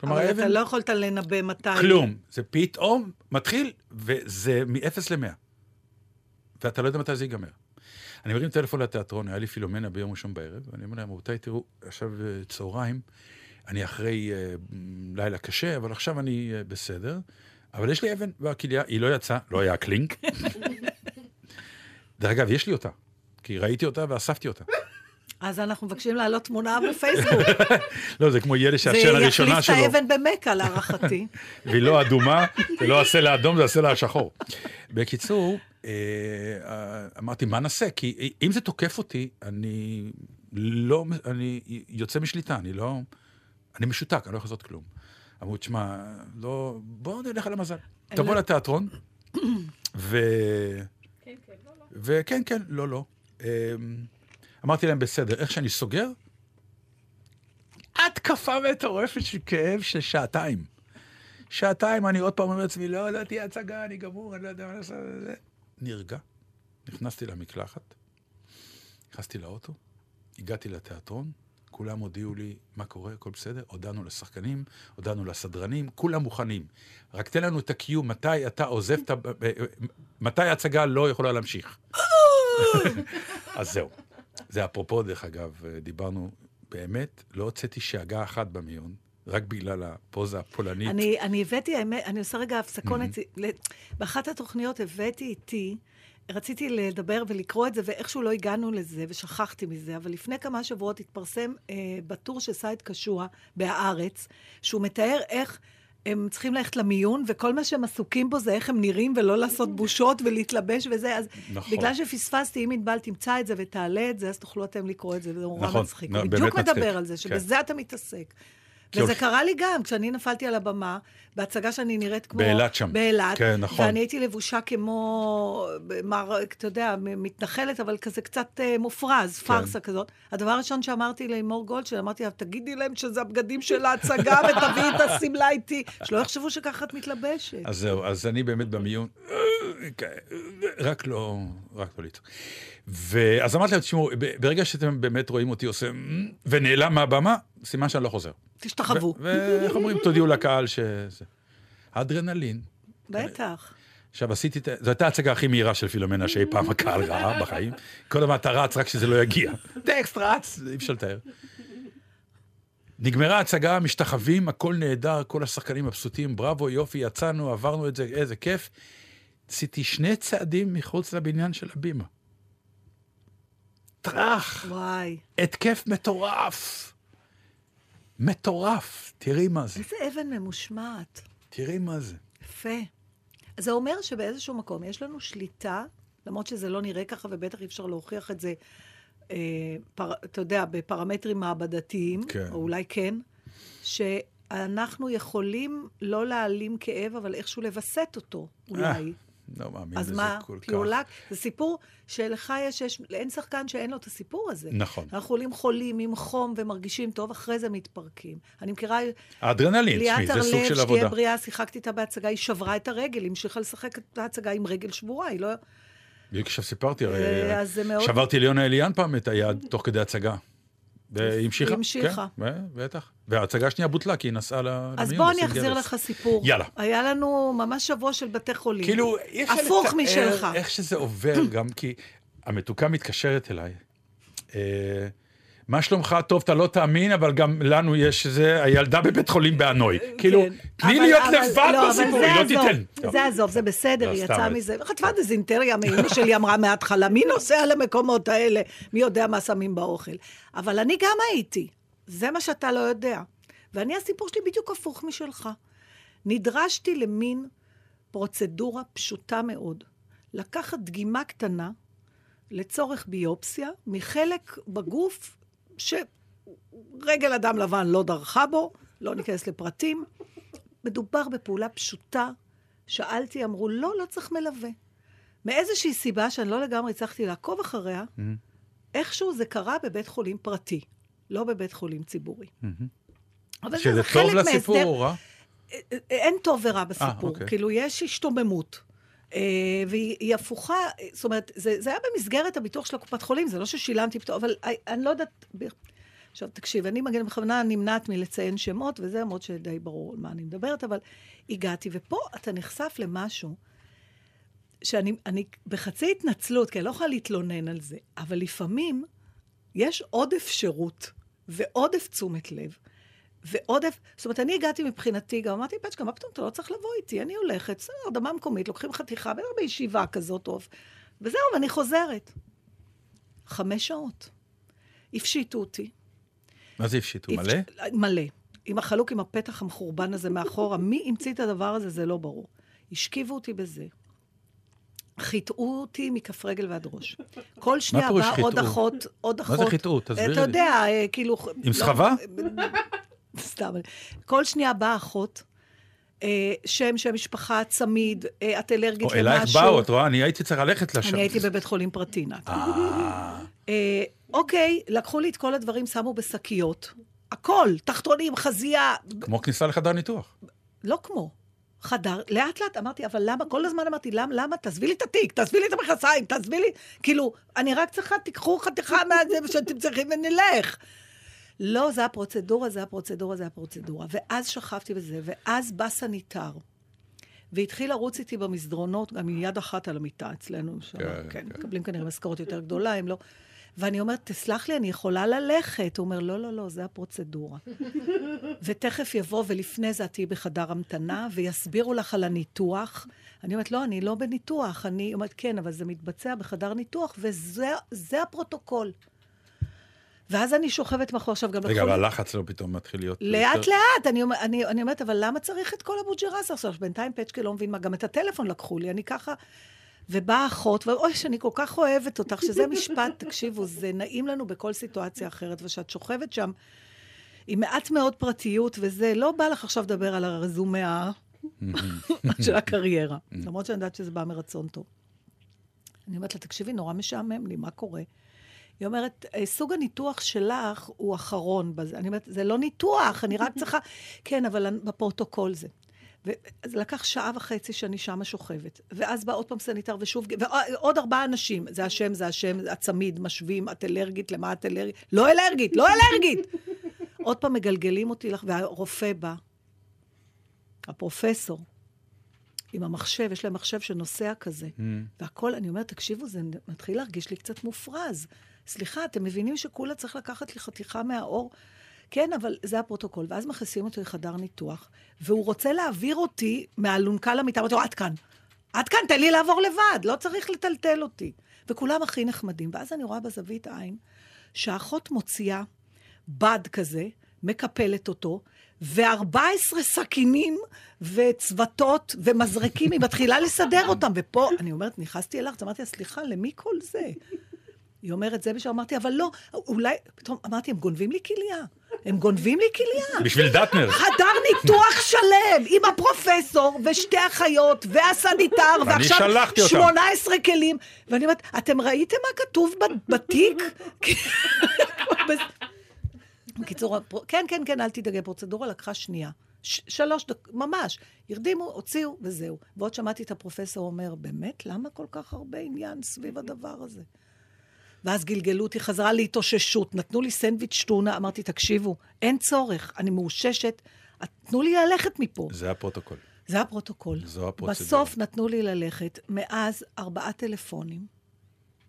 Speaker 2: כלומר,
Speaker 3: אבל אתה
Speaker 2: האבן,
Speaker 3: לא יכולת לנבא מתי.
Speaker 2: כלום. זה פתאום מתחיל, וזה מ-0 ל-100. ואתה לא יודע מתי זה ייגמר. אני מרים טלפון לתיאטרון, היה לי פילומנה ביום ראשון בערב, ואני אומר להם, רבותיי, תראו, עכשיו אה, צהריים, אני אחרי אה, לילה קשה, אבל עכשיו אני אה, בסדר, אבל יש לי אבן בכליה, היא לא יצאה, לא היה קלינק. *laughs* דרך אגב, יש לי אותה, כי ראיתי אותה ואספתי אותה.
Speaker 3: אז אנחנו מבקשים להעלות תמונה בפייסבוק. *laughs*
Speaker 2: לא, זה כמו ילד
Speaker 3: זה
Speaker 2: שהשן הראשונה
Speaker 3: יחליף את
Speaker 2: שלו.
Speaker 3: האבן במכה, להערכתי. *laughs*
Speaker 2: והיא לא אדומה, זה לא הסלע האדום, זה הסלע השחור. בקיצור, אה, אה, אמרתי, מה נעשה? כי אם זה תוקף אותי, אני לא, אני יוצא משליטה, אני לא, אני משותק, אני לא יכול לעשות כלום. אמרו, תשמע, לא, בואו נלך על המזל. תבוא לתיאטרון, *clears throat* ו... וכן, כן, לא, לא. אמ, אמרתי להם, בסדר, איך שאני סוגר, התקפה מטורפת של כאב של שעתיים. שעתיים אני עוד פעם אומר לעצמי, לא, לא תהיה הצגה, אני גמור, אני לא יודע מה לעשות. זה. נרגע, נכנסתי למקלחת, נכנסתי לאוטו, הגעתי לתיאטרון, כולם הודיעו לי מה קורה, הכל בסדר, הודענו לשחקנים, הודענו לסדרנים, כולם מוכנים. רק תן לנו את ה-Q, מתי אתה עוזב את ה... מתי ההצגה לא יכולה להמשיך. *laughs* אז זהו. זה אפרופו, דרך אגב, דיברנו, באמת, לא הוצאתי שאגה אחת במיון, רק בגלל הפוזה הפולנית.
Speaker 3: אני, אני הבאתי, האמת, אני עושה רגע הפסקונת. ל- באחת התוכניות הבאתי איתי, רציתי לדבר ולקרוא את זה, ואיכשהו לא הגענו לזה, ושכחתי מזה, אבל לפני כמה שבועות התפרסם אה, בטור של סייד קשוע בהארץ, שהוא מתאר איך... הם צריכים ללכת למיון, וכל מה שהם עסוקים בו זה איך הם נראים, ולא לעשות בושות ולהתלבש וזה. אז
Speaker 2: נכון.
Speaker 3: בגלל שפספסתי, אם ענבל תמצא את זה ותעלה את זה, אז תוכלו אתם לקרוא את זה, זה נורא
Speaker 2: נכון,
Speaker 3: מצחיק. הוא
Speaker 2: באמת
Speaker 3: בדיוק
Speaker 2: מצחיק.
Speaker 3: מדבר על זה,
Speaker 2: כן.
Speaker 3: שבזה אתה מתעסק. וזה קרה לי גם, כשאני נפלתי על הבמה, בהצגה שאני נראית כמו...
Speaker 2: באילת שם.
Speaker 3: באילת.
Speaker 2: כן, נכון.
Speaker 3: ואני הייתי לבושה כמו, מר, אתה יודע, מתנחלת, אבל כזה קצת אה, מופרז,
Speaker 2: כן.
Speaker 3: פארסה כזאת. הדבר הראשון שאמרתי לימור גולדשטיין, אמרתי לה, תגידי להם שזה הבגדים של ההצגה *laughs* ותביאי את השמלה איתי. שלא יחשבו שככה את מתלבשת.
Speaker 2: אז זהו, אז אני באמת במיון, רק לא, רק לא לצעוק. ואז אמרתי להם, תשמעו, ברגע שאתם באמת רואים אותי עושה ונעלם מהבמה, סימן שאני לא חוזר.
Speaker 3: תשתחוו.
Speaker 2: ואיך אומרים, תודיעו לקהל שזה. האדרנלין.
Speaker 3: בטח.
Speaker 2: עכשיו עשיתי, את זו הייתה ההצגה הכי מהירה של פילומנה שאי פעם הקהל ראה בחיים. כל הזמן אתה רץ רק שזה לא יגיע. טקסט רץ, אי אפשר לתאר. נגמרה ההצגה, משתחווים, הכל נהדר, כל השחקנים מבסוטים, בראבו, יופי, יצאנו, עברנו את זה, איזה כיף. עשיתי שני צעדים מחוץ לבניין של הבימה. טראח,
Speaker 3: וואי.
Speaker 2: התקף מטורף. מטורף, תראי מה זה,
Speaker 3: איזה אבן ממושמעת.
Speaker 2: תראי מה זה.
Speaker 3: יפה. זה אומר שבאיזשהו מקום יש לנו שליטה, למרות שזה לא נראה ככה, ובטח אי אפשר להוכיח את זה אה, פר, אתה יודע, בפרמטרים מעבדתיים,
Speaker 2: כן.
Speaker 3: או אולי כן, שאנחנו יכולים לא להעלים כאב, אבל איכשהו לווסת אותו, אולי.
Speaker 2: לא מאמין
Speaker 3: אז
Speaker 2: בזה
Speaker 3: מה,
Speaker 2: כל כך.
Speaker 3: פיולק, זה סיפור שלך יש, יש, אין שחקן שאין לו את הסיפור הזה.
Speaker 2: נכון.
Speaker 3: אנחנו עולים חולים עם חום ומרגישים טוב, אחרי זה מתפרקים. אני מכירה...
Speaker 2: האדרנלין, תשמעי,
Speaker 3: ליאת
Speaker 2: זה סוג
Speaker 3: הרלב,
Speaker 2: של
Speaker 3: שתהיה
Speaker 2: עבודה.
Speaker 3: בריאה, שיחקתי איתה בהצגה, היא שברה את הרגל, היא המשיכה לשחק את ההצגה עם רגל שבורה, היא לא...
Speaker 2: בדיוק עכשיו סיפרתי, הרי
Speaker 3: אה, אז זה מאוד-
Speaker 2: שברתי ליונה אליאן פעם את היד תוך כדי הצגה. והיא המשיכה.
Speaker 3: המשיכה.
Speaker 2: כן, בטח. וההצגה השנייה בוטלה, כי היא נסעה למיון.
Speaker 3: אז בוא אני אחזיר. לך סיפור.
Speaker 2: יאללה.
Speaker 3: היה לנו ממש שבוע של בתי חולים.
Speaker 2: כאילו, אי אפשר
Speaker 3: הפוך משלך.
Speaker 2: איך שזה עובר, גם כי המתוקה מתקשרת אליי. מה שלומך? טוב, אתה לא תאמין, אבל גם לנו יש זה, הילדה בבית חולים. כאילו,
Speaker 3: כן.
Speaker 2: תני
Speaker 3: אבל-
Speaker 2: להיות לבד
Speaker 3: לא,
Speaker 2: בסיפור, היא לא תיתן.
Speaker 3: זה עזוב, זה בסדר,
Speaker 2: לא,
Speaker 3: היא יצאה מזה. חטפה דזינטריה, אמא שלי אמרה מההתחלה, מי נוסע למקומות האלה? מי יודע מה שמים באוכל? אבל אני גם הייתי. זה מה שאתה לא יודע. ואני, הסיפור שלי בדיוק הפוך משלך. נדרשתי למין פרוצדורה פשוטה מאוד. לקחת דגימה קטנה לצורך ביופסיה מחלק בגוף שרגל אדם לבן לא דרכה בו, לא ניכנס לפרטים. מדובר בפעולה פשוטה. שאלתי, אמרו, לא, לא צריך מלווה. מאיזושהי סיבה שאני לא לגמרי הצלחתי לעקוב אחריה, איכשהו זה קרה בבית חולים פרטי, לא בבית חולים ציבורי. אבל
Speaker 2: שזה
Speaker 3: זה
Speaker 2: טוב לסיפור או רע?
Speaker 3: אין טוב ורע בסיפור.
Speaker 2: אוקיי.
Speaker 3: כאילו, יש השתוממות. אה, והיא היא הפוכה, אה, זאת אומרת, זה, זה היה במסגרת הביטוח של הקופת חולים, זה לא ששילמתי פתאום, אבל אני, אני לא יודעת... עכשיו, תקשיב, אני מגן בכוונה נמנעת מלציין שמות, וזה למרות שדי ברור על מה אני מדברת, אבל הגעתי, ופה אתה נחשף למשהו שאני אני בחצי התנצלות, כי אני לא יכולה להתלונן על זה, אבל לפעמים יש עודף שירות ועודף תשומת לב. ועודף, זאת אומרת, אני הגעתי מבחינתי, גם אמרתי, פצ'קה, מה פתאום, אתה לא צריך לבוא איתי, אני הולכת, בסדר, אדמה מקומית, לוקחים חתיכה, בטח בישיבה כזאת טוב, וזהו, ואני חוזרת. חמש שעות. הפשיטו אותי.
Speaker 2: מה זה הפשיטו?
Speaker 3: הפש-
Speaker 2: מלא?
Speaker 3: מלא. עם החלוק עם הפתח המחורבן הזה מאחורה, מי המציא את הדבר הזה, זה לא ברור. השכיבו אותי בזה. חיטאו אותי מכף רגל ועד ראש. כל שנייה באה עוד? אחות, עוד
Speaker 2: מה
Speaker 3: אחות.
Speaker 2: זה חיטאו? תסבירי
Speaker 3: אתה
Speaker 2: לי.
Speaker 3: יודע, אה, כאילו...
Speaker 2: עם סחבה? *laughs*
Speaker 3: סתם. כל שנייה באה אחות, אה, שם, שם משפחה, צמיד, אה, את אלרגית
Speaker 2: או
Speaker 3: למשהו.
Speaker 2: אלייך באו, את רואה? אני הייתי צריך ללכת לשם.
Speaker 3: אני הייתי בבית חולים פרטי, נת. אה, אוקיי, לקחו לי את כל הדברים, שמו בשקיות. הכל, תחתונים, חזייה,
Speaker 2: כמו כניסה לחדר ניתוח.
Speaker 3: לא כמו. חדר, לאט לאט אמרתי, אבל למה, כל הזמן אמרתי, למה, למה, תעזבי לי את התיק, תעזבי לי את המכנסיים, תעזבי לי, כאילו, אני רק צריכה, תיקחו חתיכה מהזה שאתם צריכים ונלך. לא, זה הפרוצדורה, זה הפרוצדורה, זה הפרוצדורה. ואז שכבתי בזה, ואז בא סניטר, והתחיל לרוץ איתי במסדרונות, גם עם יד אחת על המיטה אצלנו, שם,
Speaker 2: כן,
Speaker 3: כן,
Speaker 2: כן.
Speaker 3: כן, מקבלים כנראה משכורת יותר גדולה, הם לא... ואני אומרת, תסלח לי, אני יכולה ללכת. הוא אומר, לא, לא, לא, זה הפרוצדורה. *laughs* ותכף יבוא, ולפני זה את תהיי בחדר המתנה, ויסבירו לך על הניתוח. אני אומרת, לא, אני לא בניתוח. אני אומרת, כן, אבל זה מתבצע בחדר ניתוח, וזה זה הפרוטוקול. ואז אני שוכבת מאחור עכשיו גם...
Speaker 2: רגע, אבל הלחץ לא פתאום מתחיל להיות...
Speaker 3: לאט לאט, אני, אני, אני אומרת, אבל למה צריך את כל אבו-ג'רס עכשיו? בינתיים פצ'קה לא מבין מה, גם את הטלפון לקחו לי, אני ככה... ובאה אחות, ואוי, שאני כל כך אוהבת אותך, שזה *laughs* משפט, תקשיבו, זה נעים לנו בכל סיטואציה אחרת, וכשאת שוכבת שם עם מעט מאוד פרטיות, וזה, לא בא לך עכשיו לדבר על הרזומה *laughs* של הקריירה, למרות שאני יודעת שזה בא מרצון טוב. אני אומרת לה, תקשיבי, נורא משעמם לי, מה קורה? היא אומרת, "אה, סוג הניתוח שלך הוא אחרון בזה. אני אומרת, זה לא ניתוח, אני רק צריכה... *laughs* כן, אבל בפרוטוקול זה. וזה לקח שעה וחצי שאני שמה שוכבת. ואז בא עוד פעם סניטר ושוב, ועוד ארבעה אנשים. זה השם, זה השם, הצמיד, משווים, את אלרגית, למה את אלרגית? לא אלרגית, לא אלרגית! *laughs* עוד פעם מגלגלים אותי לך, והרופא בא, הפרופסור, עם המחשב, יש להם מחשב שנוסע כזה. והכל, אני אומרת, תקשיבו, זה מתחיל להרגיש לי קצת מופרז. סליחה, אתם מבינים שכולה צריך לקחת לי חתיכה מהאור? כן, אבל זה הפרוטוקול. ואז מכניסים אותו לחדר ניתוח, והוא רוצה להעביר אותי מהאלונקה למיטה, אמרתי לו, עד כאן. עד כאן, תן לי לעבור לבד, לא צריך לטלטל אותי. וכולם הכי נחמדים. ואז אני רואה בזווית עין שהאחות מוציאה בד כזה, מקפלת אותו, ו-14 סכינים וצוותות ומזרקים, היא מתחילה לסדר אותם. ופה, אני אומרת, נכנסתי אז אמרתי לה, סליחה, למי כל זה? היא אומרת, זה בשביל... אמרתי, אבל לא, אולי... פתאום אמרתי, הם גונבים לי כליה. הם גונבים לי כליה.
Speaker 2: בשביל דטנר.
Speaker 3: חדר ניתוח שלם, עם הפרופסור, ושתי אחיות, והסניטר, ועכשיו
Speaker 2: שלחתי אותם.
Speaker 3: 18 כלים. ואני אומרת, אתם ראיתם מה כתוב בתיק? בקיצור, כן, כן, כן, אל תדאגי, הפרוצדורה לקחה שנייה. שלוש דקות, ממש. הרדימו, הוציאו, וזהו. ועוד שמעתי את הפרופסור אומר, באמת, למה כל כך הרבה עניין סביב הדבר הזה? ואז גלגלו אותי חזרה להתאוששות, נתנו לי סנדוויץ' טונה, אמרתי, תקשיבו, אין צורך, אני מאוששת, תנו לי ללכת מפה.
Speaker 2: זה הפרוטוקול.
Speaker 3: זה הפרוטוקול.
Speaker 2: זו הפרוצדורה.
Speaker 3: בסוף נתנו לי ללכת. מאז ארבעה טלפונים.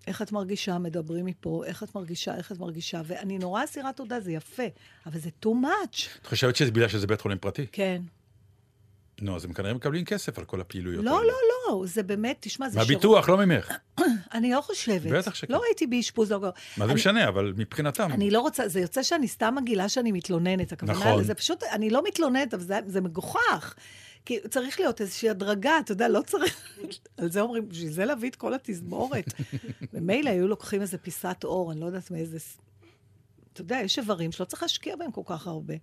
Speaker 3: איך את מרגישה? מדברים מפה, איך את מרגישה, איך את מרגישה. ואני נורא אסירת תודה, זה יפה, אבל זה too much.
Speaker 2: את חושבת שזה בגלל שזה בית חולים פרטי?
Speaker 3: כן.
Speaker 2: נו, אז הם כנראה מקבלים כסף על כל הפעילויות
Speaker 3: לא,
Speaker 2: האלה.
Speaker 3: לא, לא, זה באמת, תשמע, זה
Speaker 2: מהביטוח, לא ממך. *clears throat*
Speaker 3: אני לא חושבת.
Speaker 2: בטח שכן.
Speaker 3: לא הייתי באשפוז, לא...
Speaker 2: מה זה משנה, אבל מבחינתם.
Speaker 3: אני לא רוצה, זה יוצא שאני סתם מגעילה שאני מתלוננת. הכוונה,
Speaker 2: נכון.
Speaker 3: זה פשוט, אני לא מתלוננת, אבל זה, זה מגוחך. כי צריך להיות איזושהי הדרגה, אתה יודע, לא צריך... *laughs* על זה אומרים, בשביל זה להביא את כל התזמורת. *laughs* ומילא היו לוקחים איזה פיסת אור, אני לא יודעת מאיזה... אתה יודע, יש איברים שלא צריך להשקיע בהם כל כך הרבה.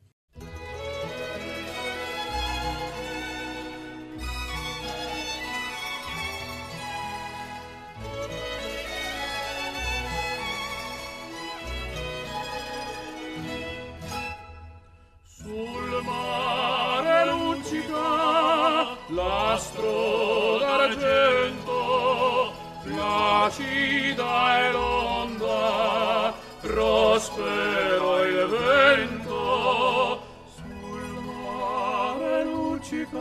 Speaker 8: prospero il vento sul mare luccica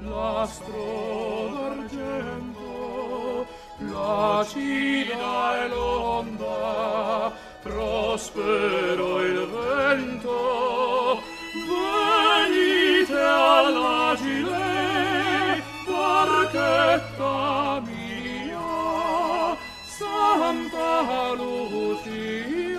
Speaker 8: l'astro d'argento placida e l'onda prospero il vento. Venite all'agile barchetta mia Santa Lucia.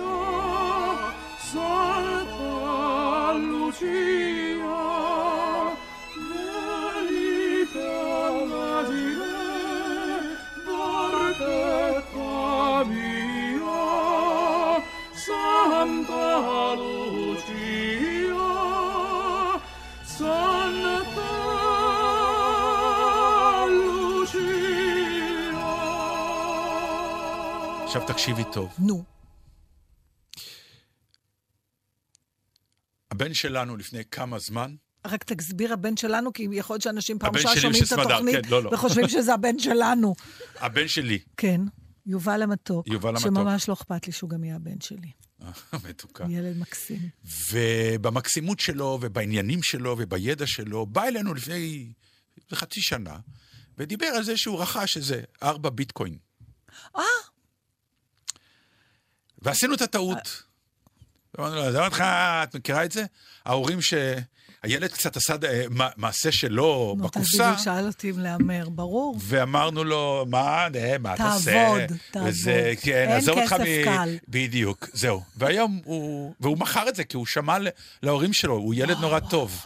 Speaker 2: עכשיו תקשיבי טוב.
Speaker 3: נו.
Speaker 2: הבן שלנו לפני כמה זמן,
Speaker 3: רק תסביר הבן שלנו, כי יכול להיות שאנשים פעם ראשונה שומעים את התוכנית,
Speaker 2: כן, לא, לא.
Speaker 3: וחושבים שזה הבן שלנו. *laughs*
Speaker 2: הבן שלי,
Speaker 3: כן, יובל המתוק.
Speaker 2: יובל המתוק.
Speaker 3: שממש לא אכפת לי שהוא גם יהיה הבן שלי. *laughs*
Speaker 2: מתוקה.
Speaker 3: ילד מקסים.
Speaker 2: ובמקסימות שלו, ובעניינים שלו, ובידע שלו, בא אלינו לפני חצי שנה, ודיבר על זה שהוא רכש איזה ארבע ביטקוין.
Speaker 3: אה,
Speaker 2: ועשינו את הטעות. אמרנו לו, אז אמרתי לך, את מכירה את זה? ההורים שהילד קצת עשה אה, מע- מעשה שלו
Speaker 3: נו,
Speaker 2: בקופסה,
Speaker 3: בדיוק שאל אותי אם להמר, ברור.
Speaker 2: ואמרנו לו, מה, מה אתה עושה?
Speaker 3: תעבוד, תעבוד.
Speaker 2: וזה, כן,
Speaker 3: אין
Speaker 2: עזוב אותך
Speaker 3: כסף קל.
Speaker 2: בדיוק, זהו. והיום הוא... והוא מכר את זה, כי הוא שמע להורים שלו, הוא ילד נורא טוב.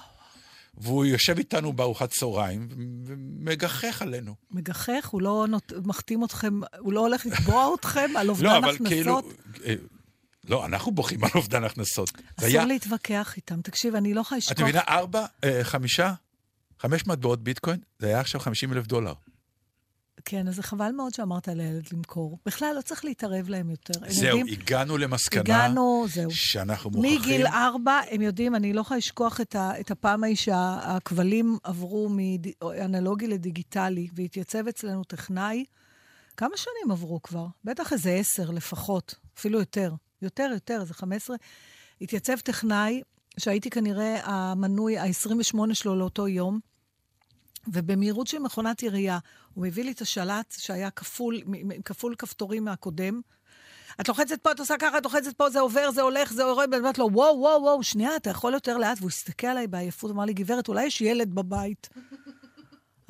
Speaker 2: והוא יושב איתנו בארוחת צהריים ומגחך עלינו.
Speaker 3: מגחך, הוא לא נות... מחתים אתכם, הוא לא הולך לתבוע אתכם על אובדן
Speaker 2: לא, אבל
Speaker 3: הכנסות?
Speaker 2: כאילו... לא, אנחנו בוכים על אובדן הכנסות. זה היה-
Speaker 3: אסור להתווכח איתם. תקשיב, אני לא יכולה לשכוח...
Speaker 2: את מבינה, ארבע, אה, חמישה, חמש מטבעות ביטקוין, זה היה עכשיו 50 אלף דולר.
Speaker 3: כן, אז זה חבל מאוד שאמרת לילד למכור. בכלל, לא צריך להתערב להם יותר.
Speaker 2: זהו,
Speaker 3: יודעים-
Speaker 2: הגענו למסקנה
Speaker 3: הגענו, זהו.
Speaker 2: שאנחנו מוכרחים...
Speaker 3: מגיל ארבע, הם יודעים, אני לא יכולה לשכוח את, ה, את הפעם ההיא שהכבלים עברו מאנלוגי לדיגיטלי, והתייצב אצלנו טכנאי. כמה שנים עברו כבר? בטח איזה עשר לפחות, אפילו יותר. יותר, יותר, חמש עשרה. התייצב טכנאי, שהייתי כנראה המנוי ה-28 שלו לאותו יום, ובמהירות של מכונת ירייה, הוא מביא לי את השלט שהיה כפול, כפול כפתורים מהקודם. את לוחצת פה, את עושה ככה, את לוחצת פה, זה עובר, זה הולך, זה יורד, ואני אומרת לו, וואו, וואו, וואו, שנייה, אתה יכול יותר לאט? והוא הסתכל עליי בעייפות, אמר לי, גברת, אולי יש ילד בבית.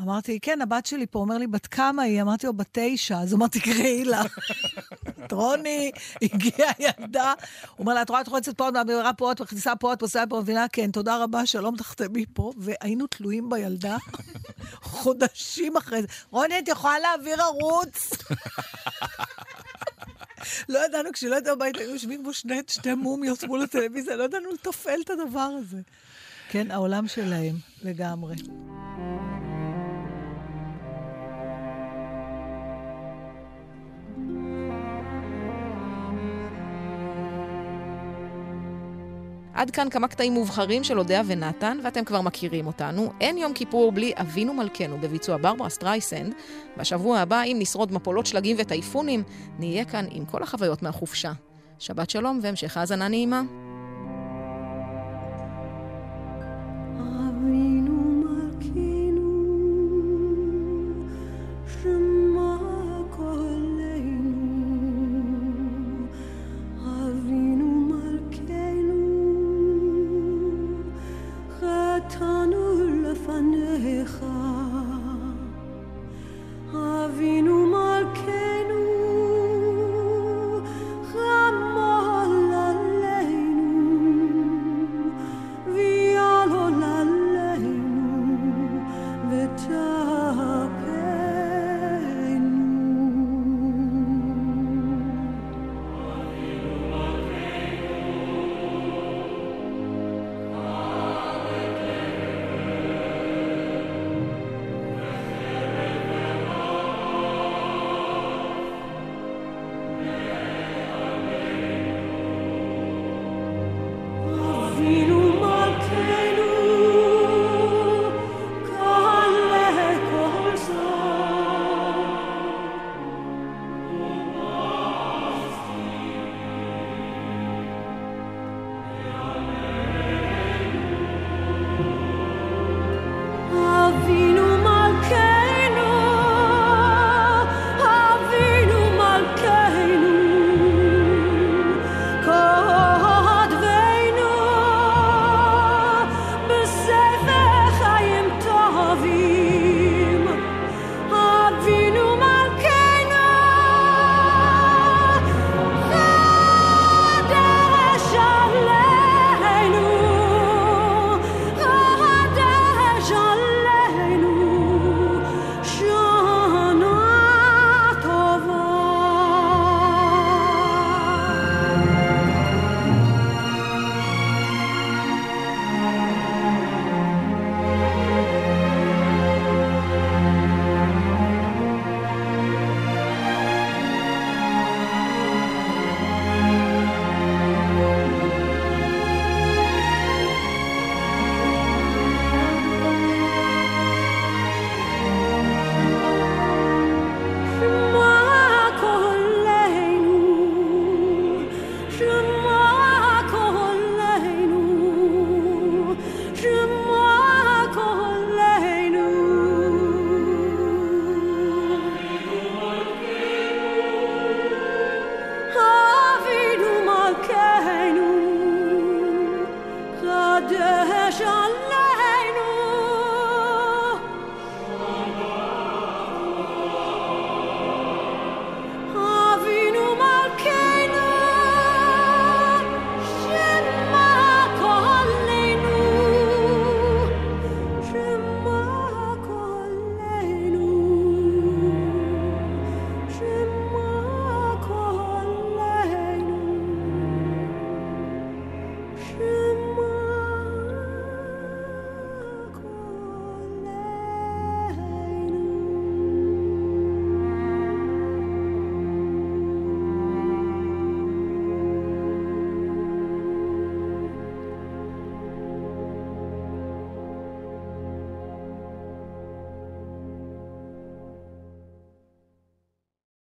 Speaker 3: אמרתי, כן, הבת שלי פה, אומר לי, בת כמה היא? אמרתי לו, בת תשע. אז הוא אמר, תקראי לה. *laughs* את רוני, הגיעה ילדה. הוא אומר לה, את רואה, את לוחצת פה, את מעבירה פה, את מכניסה פה, את עושה פה, מבינה? כן, תודה רבה, שלום, תחתמי פה. והיינו תלויים בילדה *laughs* חודשים אחרי זה. רוני, את יכולה להעביר ערוץ? *laughs* לא ידענו, כשלא ידענו בבית, היינו יושבים בו שני, שתי מומיות מול הטלוויזיה, לא ידענו לתפעל את הדבר הזה. כן, העולם שלהם, לגמרי.
Speaker 1: עד כאן כמה קטעים מובחרים של אודיה ונתן, ואתם כבר מכירים אותנו. אין יום כיפור בלי אבינו מלכנו בביצוע ברברה סטרייסנד. בשבוע הבא, אם נשרוד מפולות שלגים וטייפונים, נהיה כאן עם כל החוויות מהחופשה. שבת שלום והמשך האזנה נעימה. אבינו אותנו לפניך, אבינו